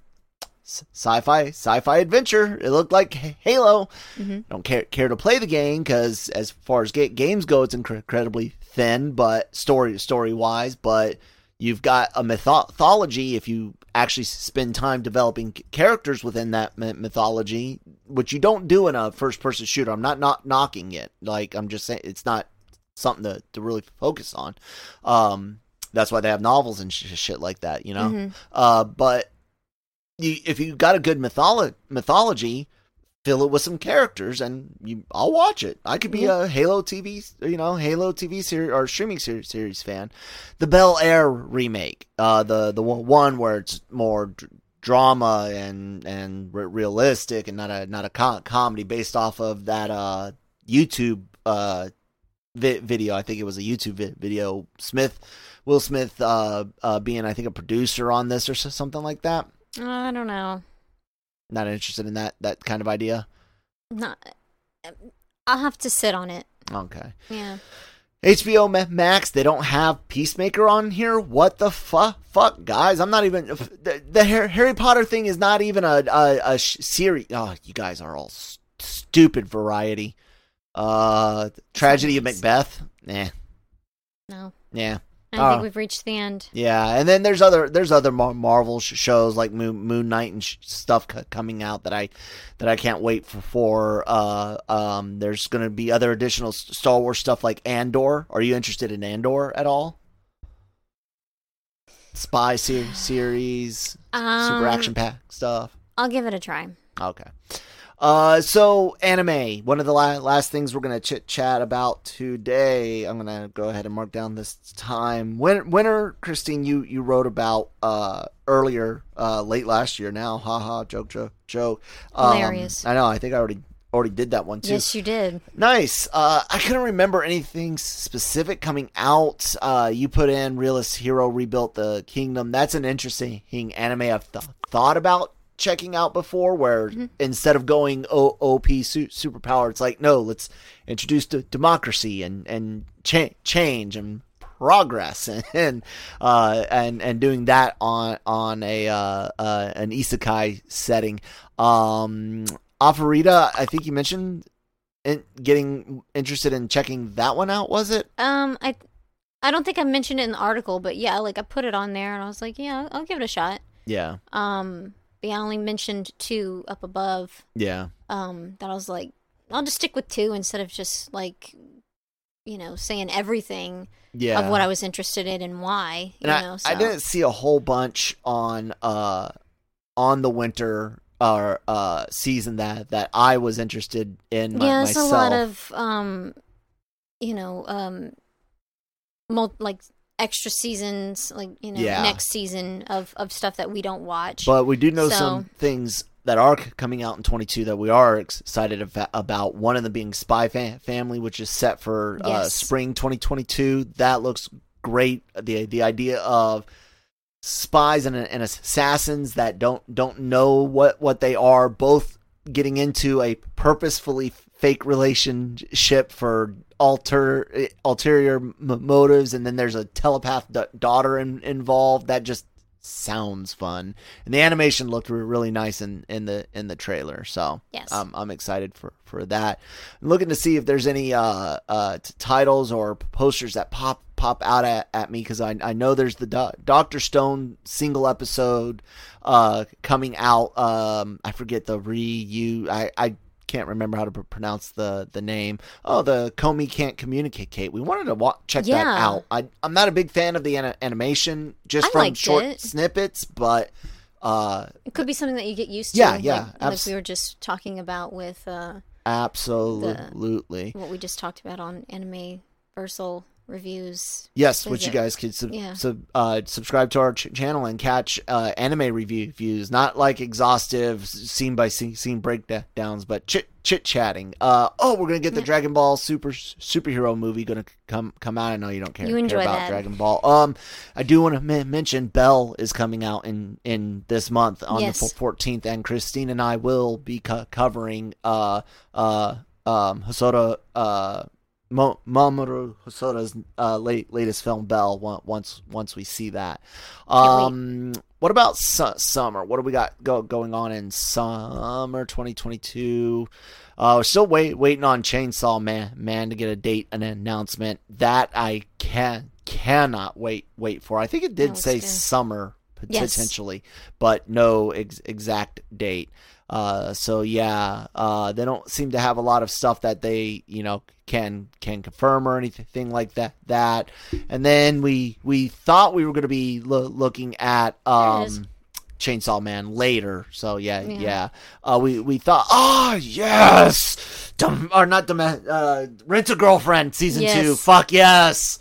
sci-fi sci-fi adventure. It looked like Halo. Mhm. Don't care care to play the game because as far as ga- games go, it's incre- incredibly thin, but story story wise, but you've got a mytho- mythology if you actually spend time developing characters within that mythology, which you don't do in a first person shooter. I'm not not knocking it. Like I'm just saying it's not something to, to really focus on. Um, that's why they have novels and sh- shit like that, you know. Mhm. Uh, but you, if you got a good mytholo- mythology, fill it with some characters, and you, I'll watch it. I could be a Halo TV, you know, Halo TV series or streaming series, series fan. The Bel Air remake, uh, the the one- where it's more dr- drama and and re- realistic, and not a not a co- comedy based off of that uh YouTube uh vi- video. I think it was a YouTube vi- video. Smith, Will Smith, uh, uh, being I think a producer on this or so- something like that. I don't know. Not interested in that that kind of idea. Not. I'll have to sit on it. Okay. Yeah. HBO Max, they don't have Peacemaker on here. What the fu- fuck, guys? I'm not even the, the Harry Potter thing is not even a a, a series. Oh, you guys are all st- stupid. Variety. Uh, Tragedy of. Macbeth. Nah, No. yeah. I Oh. think we've reached the end. Yeah, and then there's other there's other Mar- Marvel sh- shows like Moon, Moon Knight and sh- stuff c- coming out that I that I can't wait for. for. Uh, um, there's going to be other additional Star Wars stuff like Andor. Are you interested in Andor at all? Spy ser- series, Um, super action pack stuff. I'll give it a try. Okay. Uh, so anime. One of the la- last things we're gonna chit chat about today. I'm gonna go ahead and mark down this time. Win- winter, Christine, you you wrote about uh earlier, uh, late last year. Now, haha, joke, joke, joke. Um, Hilarious. I know. I think I already already did that one too. Yes, you did. Nice. Uh, I couldn't remember anything specific coming out. Uh, you put in Realist Hero Rebuilt the Kingdom. That's an interesting anime I've th- thought about checking out before, where instead of going o- OP su- superpower, it's like, no, let's introduce d- democracy and, and cha- change and progress and (laughs) and, uh, and and doing that on on a uh, uh, an isekai setting. Um, Afarita, I think you mentioned in, getting interested in checking that one out. Was it? Um, I, I don't think I mentioned it in the article, but yeah, like I put it on there, and I was like, yeah, I'll give it a shot. Yeah, Um, I only mentioned two up above. yeah, Um, that I was like, I'll just stick with two instead of just like, you know, saying everything yeah. of what I was interested in and why. You and I, know, so I didn't see a whole bunch on uh on the winter uh, uh season that that I was interested in my, yeah, it's myself. a lot of um, you know, um, mul- like extra seasons, like you know, Yeah. next season of of stuff that we don't watch. But we do know So- some things that are coming out in 22 that we are excited about. One of them being Spy Fa- Family, which is set for uh, spring 2022. That looks great. The the idea of spies and, and assassins that don't don't know what what they are, both getting into a purposefully fake relationship for alter ulterior m- motives, and then there's a telepath da- daughter in, involved. That just sounds fun, and the animation looked re- really nice in, in the in the trailer. So Yes. um, I'm excited for for that. I'm looking to see if there's any uh, uh, t- titles or posters that pop pop out at, at me because I I know there's the Do- Doctor Stone single episode uh, coming out. Um, I forget the re you I I can't remember how to pr- pronounce the the name. Oh, the Komi can't communicate. Kate. We wanted to wa- check that out. I I'm not a big fan of the ana- animation just I from short it. snippets, but uh, It could be something that you get used to. Yeah, like- yeah, Like, abs- we were just talking about with uh, absolutely. what we just talked about on Anime Versal reviews. Yes, which you guys could sub, Yeah. sub, uh, subscribe to our ch- channel and catch uh, anime review views, not like exhaustive scene by scene, scene breakdowns, but chit chit chatting. Uh, oh, we're gonna get the Yeah. Dragon Ball Super superhero movie gonna come come out. I know you don't care, You care enjoy about that. Dragon Ball. Um, I do want to m- mention Bell is coming out in in this month on Yes. the fourteenth, and Christine and I will be co- covering uh uh um Hosoda uh. Mo- Mamoru Hosoda's uh, late, latest film, Bell. Once once we see that, um, what about su- summer? What do we got go- going on in summer 2022? Uh, we're still wait waiting on Chainsaw Man Man to get a date, an announcement that I can cannot wait wait for. I think it did No, say summer pot- Yes. potentially, but no ex- exact date. Uh, so yeah, uh, they don't seem to have a lot of stuff that they, you know, can can confirm or anything like that. That, and then we we thought we were going to be lo- looking at There it is. um, Chainsaw Man later. So yeah, Yeah. yeah. Uh, we we thought, oh yes, Dom- or not Dom- uh, Rent a Girlfriend season two. Fuck yes.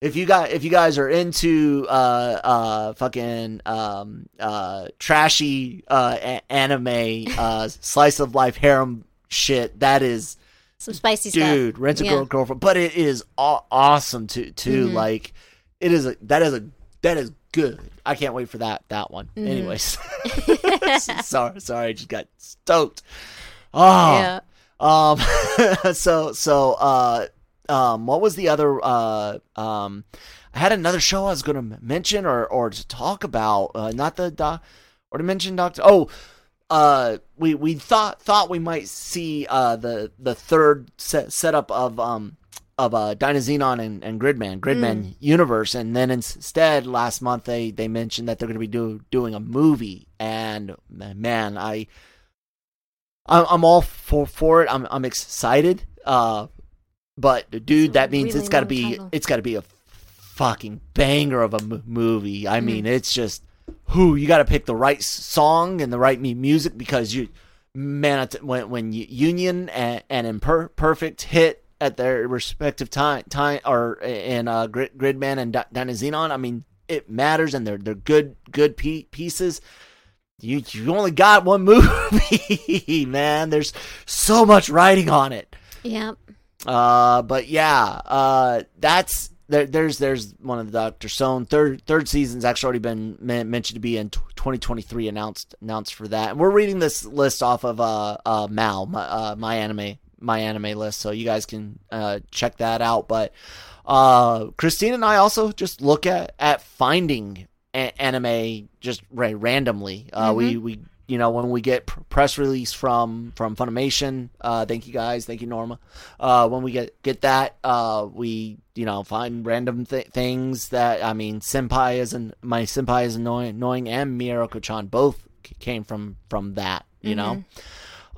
If you got if you guys are into uh uh fucking um uh trashy uh a- anime uh (laughs) slice of life harem shit, that is Some spicy stuff. dude rent a Yeah. girl girlfriend. But it is aw- awesome to too. Mhm. Like it is a that is a that is good. I can't wait for that that one. Mhm. Anyways, (laughs) (laughs) sorry sorry, I just got stoked. Oh, Yeah. um, so so uh, um, what was the other uh um, I had another show I was going to mention or or to talk about, uh, not the doc or to mention Doctor. Oh, uh, we we thought thought we might see uh the the third set setup of um of uh Dynazenon and, and Gridman Gridman universe, and then instead last month they they mentioned that they're going to be do, doing a movie, and man, I I'm, I'm all for for it. I'm I'm excited. Uh, but dude, that means really it's got to be title. it's got to be a fucking banger of a m- movie. I Mhm. mean, it's just who you got to pick the right song and the right music because you man when when you, Union and, and Imperfect hit at their respective time time or in uh, Grid, Gridman and Di- Dynazenon, I mean it matters and they're they're good good pe- pieces. You you only got one (laughs) movie, man. There's so much writing on it. Yeah. Uh, but yeah, uh, that's there, there's there's one of the Doctor Stone third third season's actually already been mentioned to be in t- 2023 announced announced for that. And we're reading this list off of uh uh Mal my, uh, my anime my anime list, so you guys can uh check that out. But uh, Christine and I also just look at at finding a- anime just ra- randomly. Uh, we we you know when we get pr- press release from from Funimation. Uh, thank you guys, thank you Norma. Uh, when we get get that, uh, we you know find random th- things that I mean. Senpai is an my senpai is annoying, annoying and Miyako-chan both c- came from from that. You know.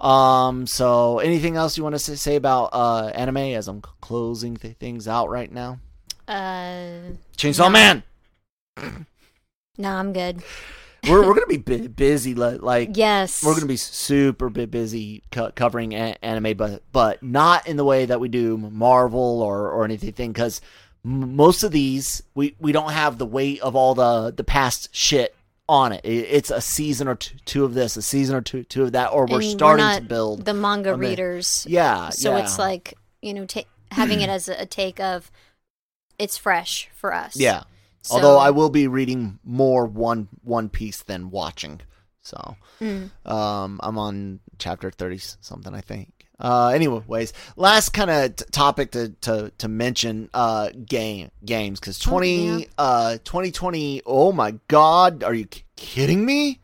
Um. So, anything else you want to say, say about uh anime as I'm closing th- things out right now? Uh, Chainsaw No. Man. no, I'm good. We're we're gonna be bu- busy. Like Yes. we're gonna be super bu- busy co- covering a- anime, but but not in the way that we do Marvel or or anything. Because most of these we we don't have the weight of all the the past shit on it. It- It's a season or two, two of this, a season or two two of that, or we're And starting not to build. the manga readers. yeah, So yeah. it's like you know, ta- having it as a take of it's fresh for us. yeah. So, Although I will be reading more one One Piece than watching. So Mm. um, I'm on chapter thirty something, I think. Uh, anyways, last kind of t- topic to, to, to mention uh, game games because twenty Oh, yeah. uh, 2020 Oh my God, are you k- kidding me?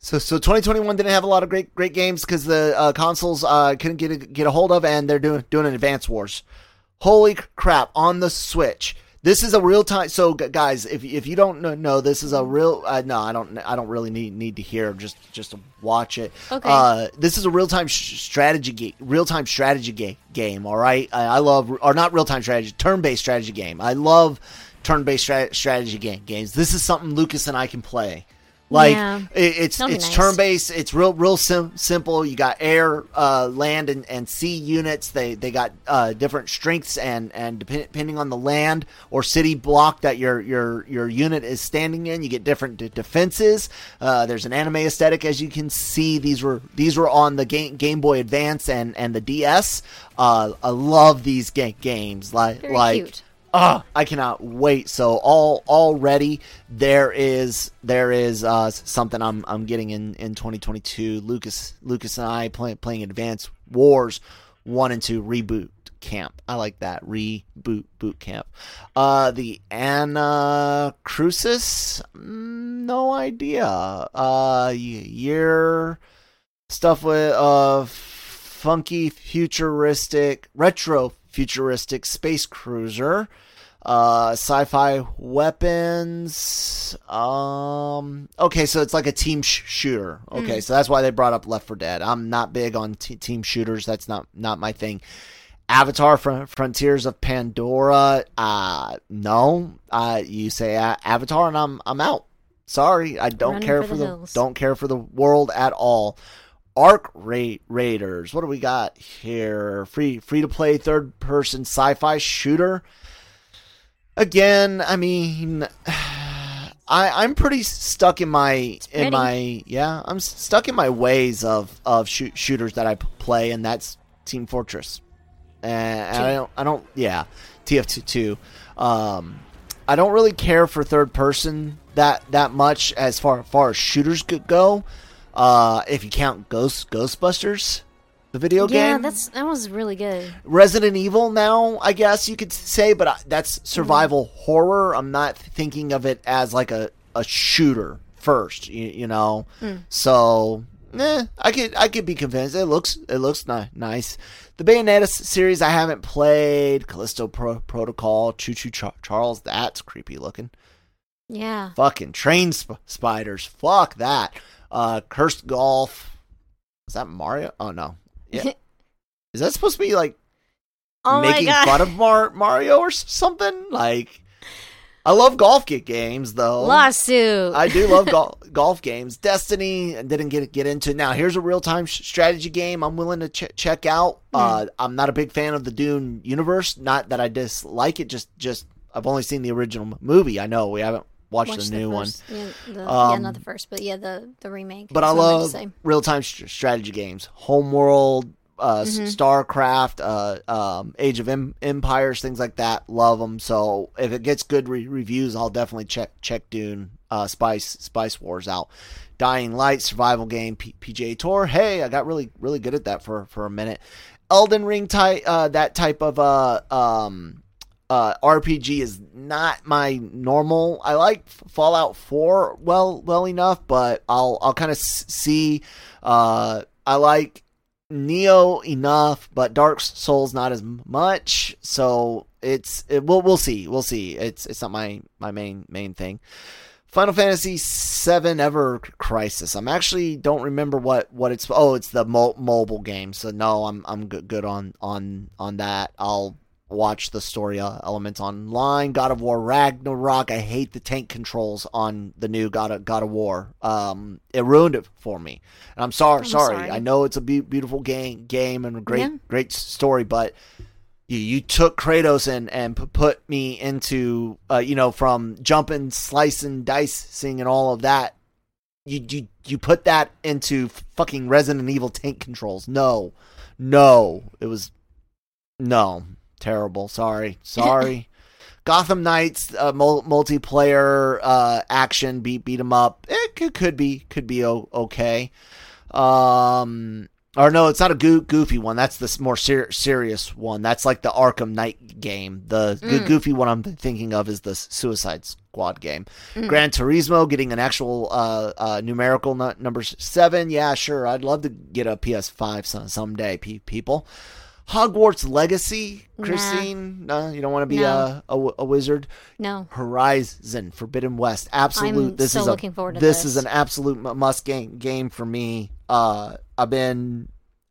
So so 2021 didn't have a lot of great great games because the uh, consoles uh, couldn't get a, get a hold of, and they're doing doing an Advance Wars. Holy crap! On the Switch, This is a real time. So, guys, if if you don't know, this is a real. Uh, no, I don't. I don't really need need to hear. Just just watch it. Okay. Uh, this is a real time sh- strategy game. Real time strategy ga- game. All right. I, I love or not real time strategy. Turn based strategy game. I love turn based stra- strategy game games. This is something Lucas and I can play. Like Yeah. it, it's That'll it's nice. turn based. It's real real sim- simple. You got air, uh, land, and, and sea units. They they got uh, different strengths and and depend- depending on the land or city block that your your your unit is standing in, you get different d- defenses. Uh, there's an anime aesthetic, as you can see. These were these were on the game Game Boy Advance and and the DS. Uh, I love these ga- games. Like Very like. cute. Ah, I cannot wait. So all already there is there is uh, something I'm I'm getting in in 2022. Lucas Lucas and I play, playing Advanced Wars one and two reboot camp. I like that reboot boot camp. Uh, the Anna Crucis, Mm, no idea. Uh, year stuff with uh funky futuristic retro futuristic space cruiser. Uh sci-fi weapons um okay so it's like a team sh- shooter. Okay so that's why they brought up left for dead. I'm not big on t- team shooters. That's not not my thing. Avatar Fr- frontiers of pandora uh no. Uh you say uh, avatar and i'm i'm out. Sorry i don't Running care for for the the, don't care for the world at all Arc Ra- Raiders. What do we got here? Free free to play third person sci-fi shooter. Again, I mean, (sighs) I I'm pretty stuck in my in my yeah I'm stuck in my ways of of shoot, shooters that I play, and that's Team Fortress. And I don't I don't yeah TF2 two. Um, I don't really care for third person that that much as far far as shooters could go. Uh, if you count Ghost Ghostbusters, the video Yeah, game, Yeah, that's that was really good. Resident Evil now, I guess you could say, but I, that's survival horror. I'm not thinking of it as like a, a shooter first, you, you know. So, eh, I could I could be convinced. It looks it looks ni- nice. The Bayonetta series I haven't played. Callisto Pro- Protocol, Choo Choo Char- Charles. That's creepy looking. Yeah. Fucking train sp- spiders. Fuck that. Uh, Cursed Golf. Is that Mario? Oh no. Yeah. (laughs) Is that supposed to be like oh making fun of Mar- Mario or something? Like, I love golf ga- games though. Lawsuit. I do love (laughs) gol- golf games. Destiny I didn't get get into. Now here's a real time sh- strategy game I'm willing to ch- check out. Uh, I'm not a big fan of the Dune universe. Not that I dislike it. Just just I've only seen the original movie. I know we haven't watched Watch the new one. Yeah, the, yeah, Um, not the first, but yeah, the the remake. But I That's what meant to love real time st- strategy games. Homeworld, uh, Mm-hmm. StarCraft, uh, um, Age of em- Empires, things like that. Love them. So if it gets good re- reviews, I'll definitely check check Dune, uh, Spice Spice Wars out. Dying Light survival game, P- PGA Tour. Hey, I got really really good at that for for a minute. Elden Ring type, uh, that type of uh um uh, RPG is not my normal. I like Fallout 4 well well enough, but I'll I'll kind of see. Uh, I like Nioh enough, but Dark Souls not as much. So it's it, we'll we'll see we'll see. It's it's not my my main main thing. Final Fantasy VII Ever Crisis. I'm actually don't remember what what it's. Oh, it's the mo- mobile game. So no, I'm I'm good good on on on that. I'll watch the story uh, elements online. God of War Ragnarok. I hate the tank controls on the new God of God of War. Um, it ruined it for me, and I'm sorry. I'm sorry. sorry. I know it's a be- beautiful game game and a great Yeah. great story, but you, you took Kratos and and put me into uh, you know from jumping, slicing, dicing, and all of that. You you you put that into fucking Resident Evil tank controls. No, no, it was no terrible. Sorry, sorry. (laughs) Gotham Knights uh, mul- multiplayer uh, action beat beat 'em up. It could, could be could be o- okay. Um, or no, it's not a goo- goofy one. That's the more ser- serious one. That's like the Arkham Knight game. The Mm. go- goofy one I'm thinking of is the Suicide Squad game. Gran Turismo getting an actual uh, uh, numerical nu- number seven. Yeah, sure. I'd love to get a PS5 some- someday, pe- people. Hogwarts Legacy, Christine. No, you don't want to be No. a, a a wizard. No. Horizon Forbidden West. Absolute. I'm this so is a, forward to this this. is an absolute must game game for me. Uh, I've been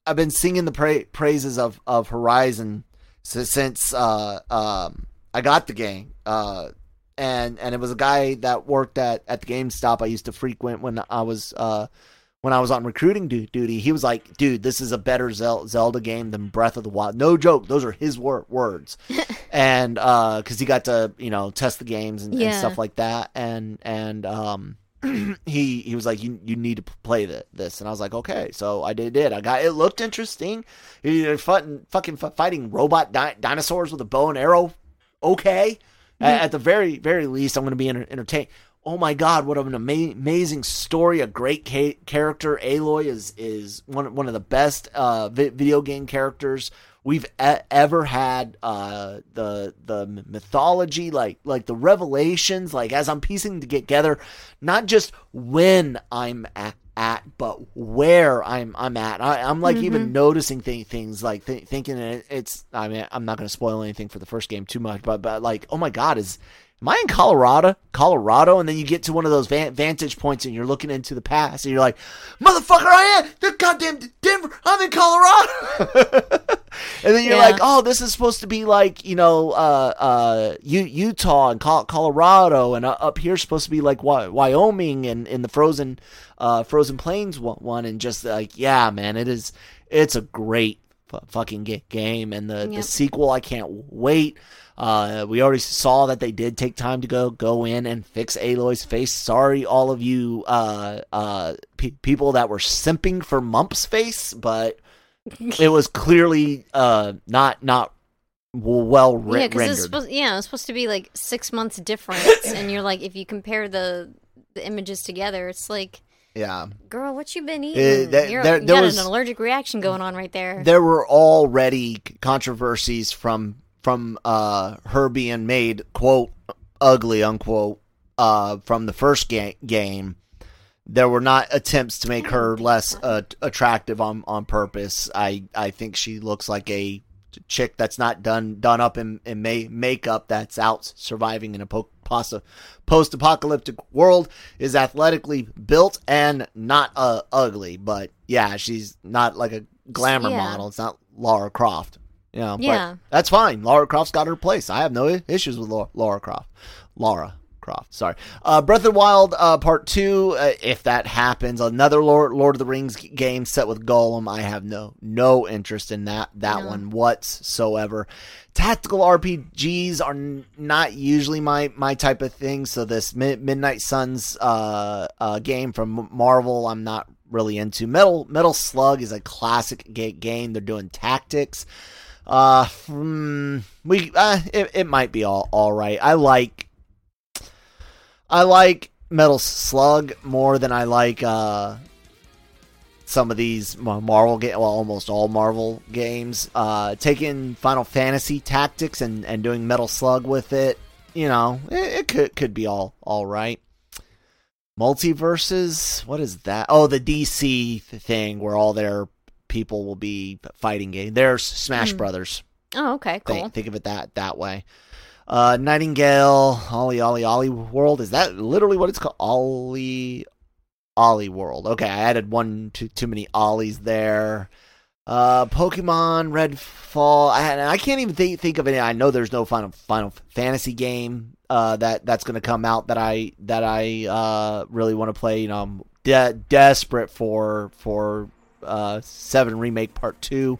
I've been singing the pra- praises of of Horizon since, since uh um I got the game. Uh, and and it was a guy that worked at at the GameStop I used to frequent when I was uh when I was on recruiting du- duty. He was like, "Dude, this is a better Zel- Zelda game than Breath of the Wild." No joke, those are his wor- words. (laughs) and uh cuz he got to, you know, test the games and, and stuff like that. And and um (clears throat) he he was like you you need to play th- this. And I was like okay. So I did it I got it looked interesting. You're fucking fucking fighting robot di- dinosaurs with a bow and arrow. Okay. A- at, the very very least I'm going to be enter- entertained oh my god what an ama- amazing story. A great ca- character Aloy is is one one of the best uh vi- video game characters we've e- ever had. Uh the the mythology like like the revelations like as i'm piecing together not just when i'm at, at but where i'm i'm at. I, i'm like even noticing th- things like th- thinking it, it's i mean i'm not going to spoil anything for the first game too much but but like oh my god is Am I in Colorado? Colorado, and then you get to one of those vantage points, and you're looking into the past, and you're like, "Motherfucker, I am the goddamn Denver. I'm in Colorado." (laughs) and then you're Yeah. like, "Oh, this is supposed to be like you know, uh, uh, Utah and Colorado, and uh, up here supposed to be like Wyoming and in the frozen, uh, frozen plains one, one." And just like, yeah, man, it is. It's a great fucking game, and the the sequel, I can't wait. Uh, we already saw that they did take time to go go in and fix Aloy's face. Sorry, all of you uh, uh, pe- people that were simping for Mump's face, but it was clearly uh, not not well re- yeah, rendered. it's supposed yeah, it's supposed to be like six months difference, (laughs) and you're like, if you compare the the images together, it's like, yeah, girl, what you been eating? there- you're, there- you there got was- an allergic reaction going on right there. there were already controversies from from uh, her being made quote ugly unquote uh, from the first ga- game. There were not attempts to make her less uh, attractive on on purpose. I I think she looks like a chick that's not done done up in, in ma- makeup that's out surviving in a po- post apocalyptic world is athletically built and not uh, ugly but yeah she's not like a glamour Yeah. model it's not Laura Croft you know, but Yeah. that's fine Laura Croft's got her place I have no issues with Laura, Laura Croft Laura Croft sorry uh, Breath of the Wild uh, part 2 uh, if that happens another Lord, Lord of the Rings game set with Gollum I have no no interest in that that No. one whatsoever tactical RPGs are n- not usually my my type of thing. So this Mi- Midnight Suns uh, uh, game from Marvel, I'm not really into. Metal Metal Slug is a classic ga- game. They're doing tactics. Uh, hmm, we uh, it, it might be all all right. I like I like Metal Slug more than I like uh some of these Marvel game, well, almost all Marvel games. Uh, taking Final Fantasy Tactics and, and doing Metal Slug with it, you know, it, it could could be all all right. Multiverses, what is that? Oh, the DC thing where all their people will be fighting game. There's Smash Hmm. Brothers. oh, okay, cool. Think, think of it that that way. Uh, Nightingale, Ollie, Ollie, Ollie World. Is that literally what it's called? Ollie, Ollie World. Okay, I added one too too many Ollies there. Uh, Pokemon Redfall. I, I can't even think, think of any. I know there's no Final Final Fantasy game uh, that that's going to come out that I that I uh, really want to play. You know, I'm de- desperate for for uh, Seven Remake Part Two.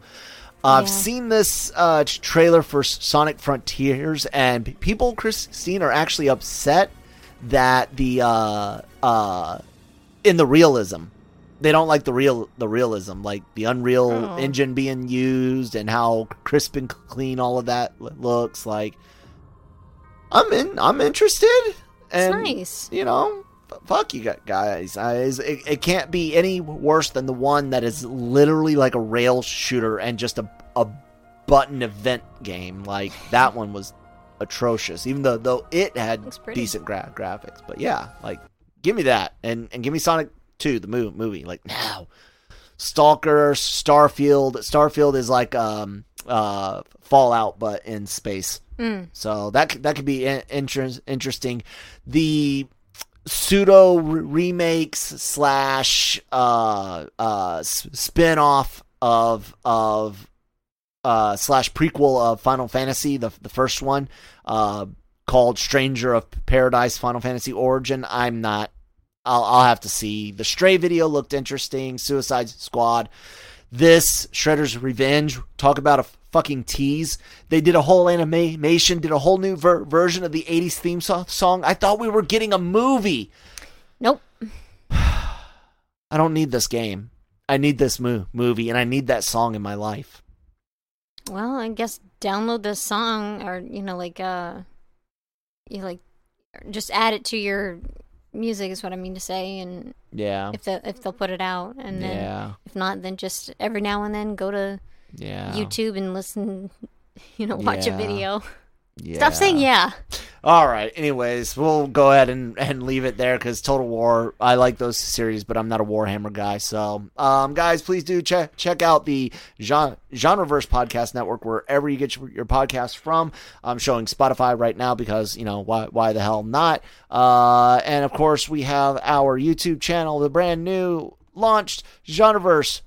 Uh, I've seen this uh, trailer for Sonic Frontiers, and people, Christine, are actually upset that the uh, uh, in the realism, they don't like the real the realism, like the Unreal Oh. Engine being used and how crisp and clean all of that looks. Like, I'm in, I'm interested, It's and nice. you know, fuck you guys. I, it, it can't be any worse than the one that is literally like a rail shooter and just a, a button event game. Like that one was atrocious, even though though it had decent gra- graphics. But yeah, like give me that and and give me Sonic Two, the movie. Movie like now. Stalker, Starfield. Starfield is like um uh, Fallout, but in space. So that that could be in- inter- interesting. The pseudo remakes slash uh, uh, spin off of of uh, slash prequel of Final Fantasy, the the first one, uh, called Stranger of Paradise Final Fantasy Origin. I'm not. I'll I'll have to see. The Stray video looked interesting. Suicide Squad. This Shredder's Revenge. Talk about a fucking tease. They did a whole animation, did a whole new ver- version of the '80s theme so- song. I thought we were getting a movie. Nope. (sighs) I don't need this game. I need this mo- movie, and I need that song in my life. Well, I guess download the song or you know like uh you like just add it to your music is what I mean to say and Yeah. if they if they'll put it out and then Yeah. if not then just every now and then go to Yeah. YouTube and listen (laughs) you know watch Yeah. a video. Yeah. Stop saying yeah. All right. Anyways, we'll go ahead and, and leave it there because Total War. I like those series, but I'm not a Warhammer guy. So, um, guys, please do check check out the genre Genreverse Podcast Network wherever you get your, your podcasts from. I'm showing Spotify right now because you know why why the hell not? Uh, and of course we have our YouTube channel, the brand new launched Genreverse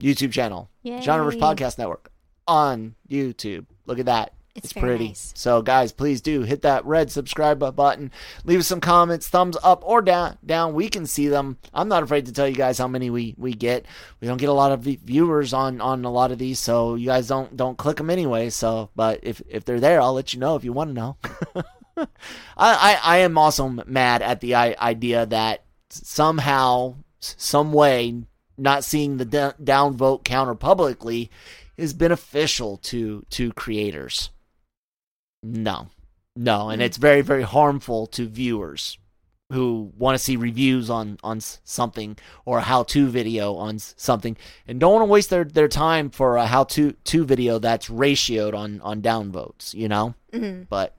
YouTube channel, Yay. Genreverse Podcast Network on YouTube. Look at that. It's It's, pretty. nice. So, guys, please do hit that red subscribe button. Leave us some comments, thumbs up or down. Down, we can see them. I'm not afraid to tell you guys how many we, we get. We don't get a lot of viewers on, on a lot of these, so you guys don't don't click them anyway. So, but if if they're there, I'll let you know if you want to know. (laughs) I, I I am also mad at the idea that somehow, some way, not seeing the downvote counter publicly is beneficial to to creators. No, no, and it's very very harmful to viewers who want to see reviews on on something or a how to video on something and don't want to waste their their time for a how to to video that's ratioed on on downvotes. You know. Mhm. But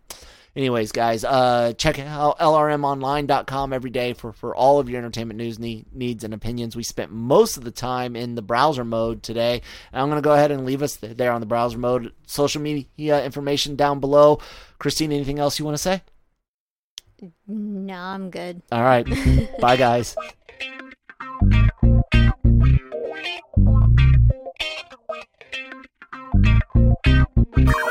anyways, guys, uh, check out lrmonline.com every day for, for all of your entertainment news ne- needs and opinions. We spent most of the time in the browser mode today. And I'm going to go ahead and leave us th- there on the browser mode. Social media information down below. Christine, anything else you want to say? No, I'm good. All right. (laughs) Bye, guys. Mary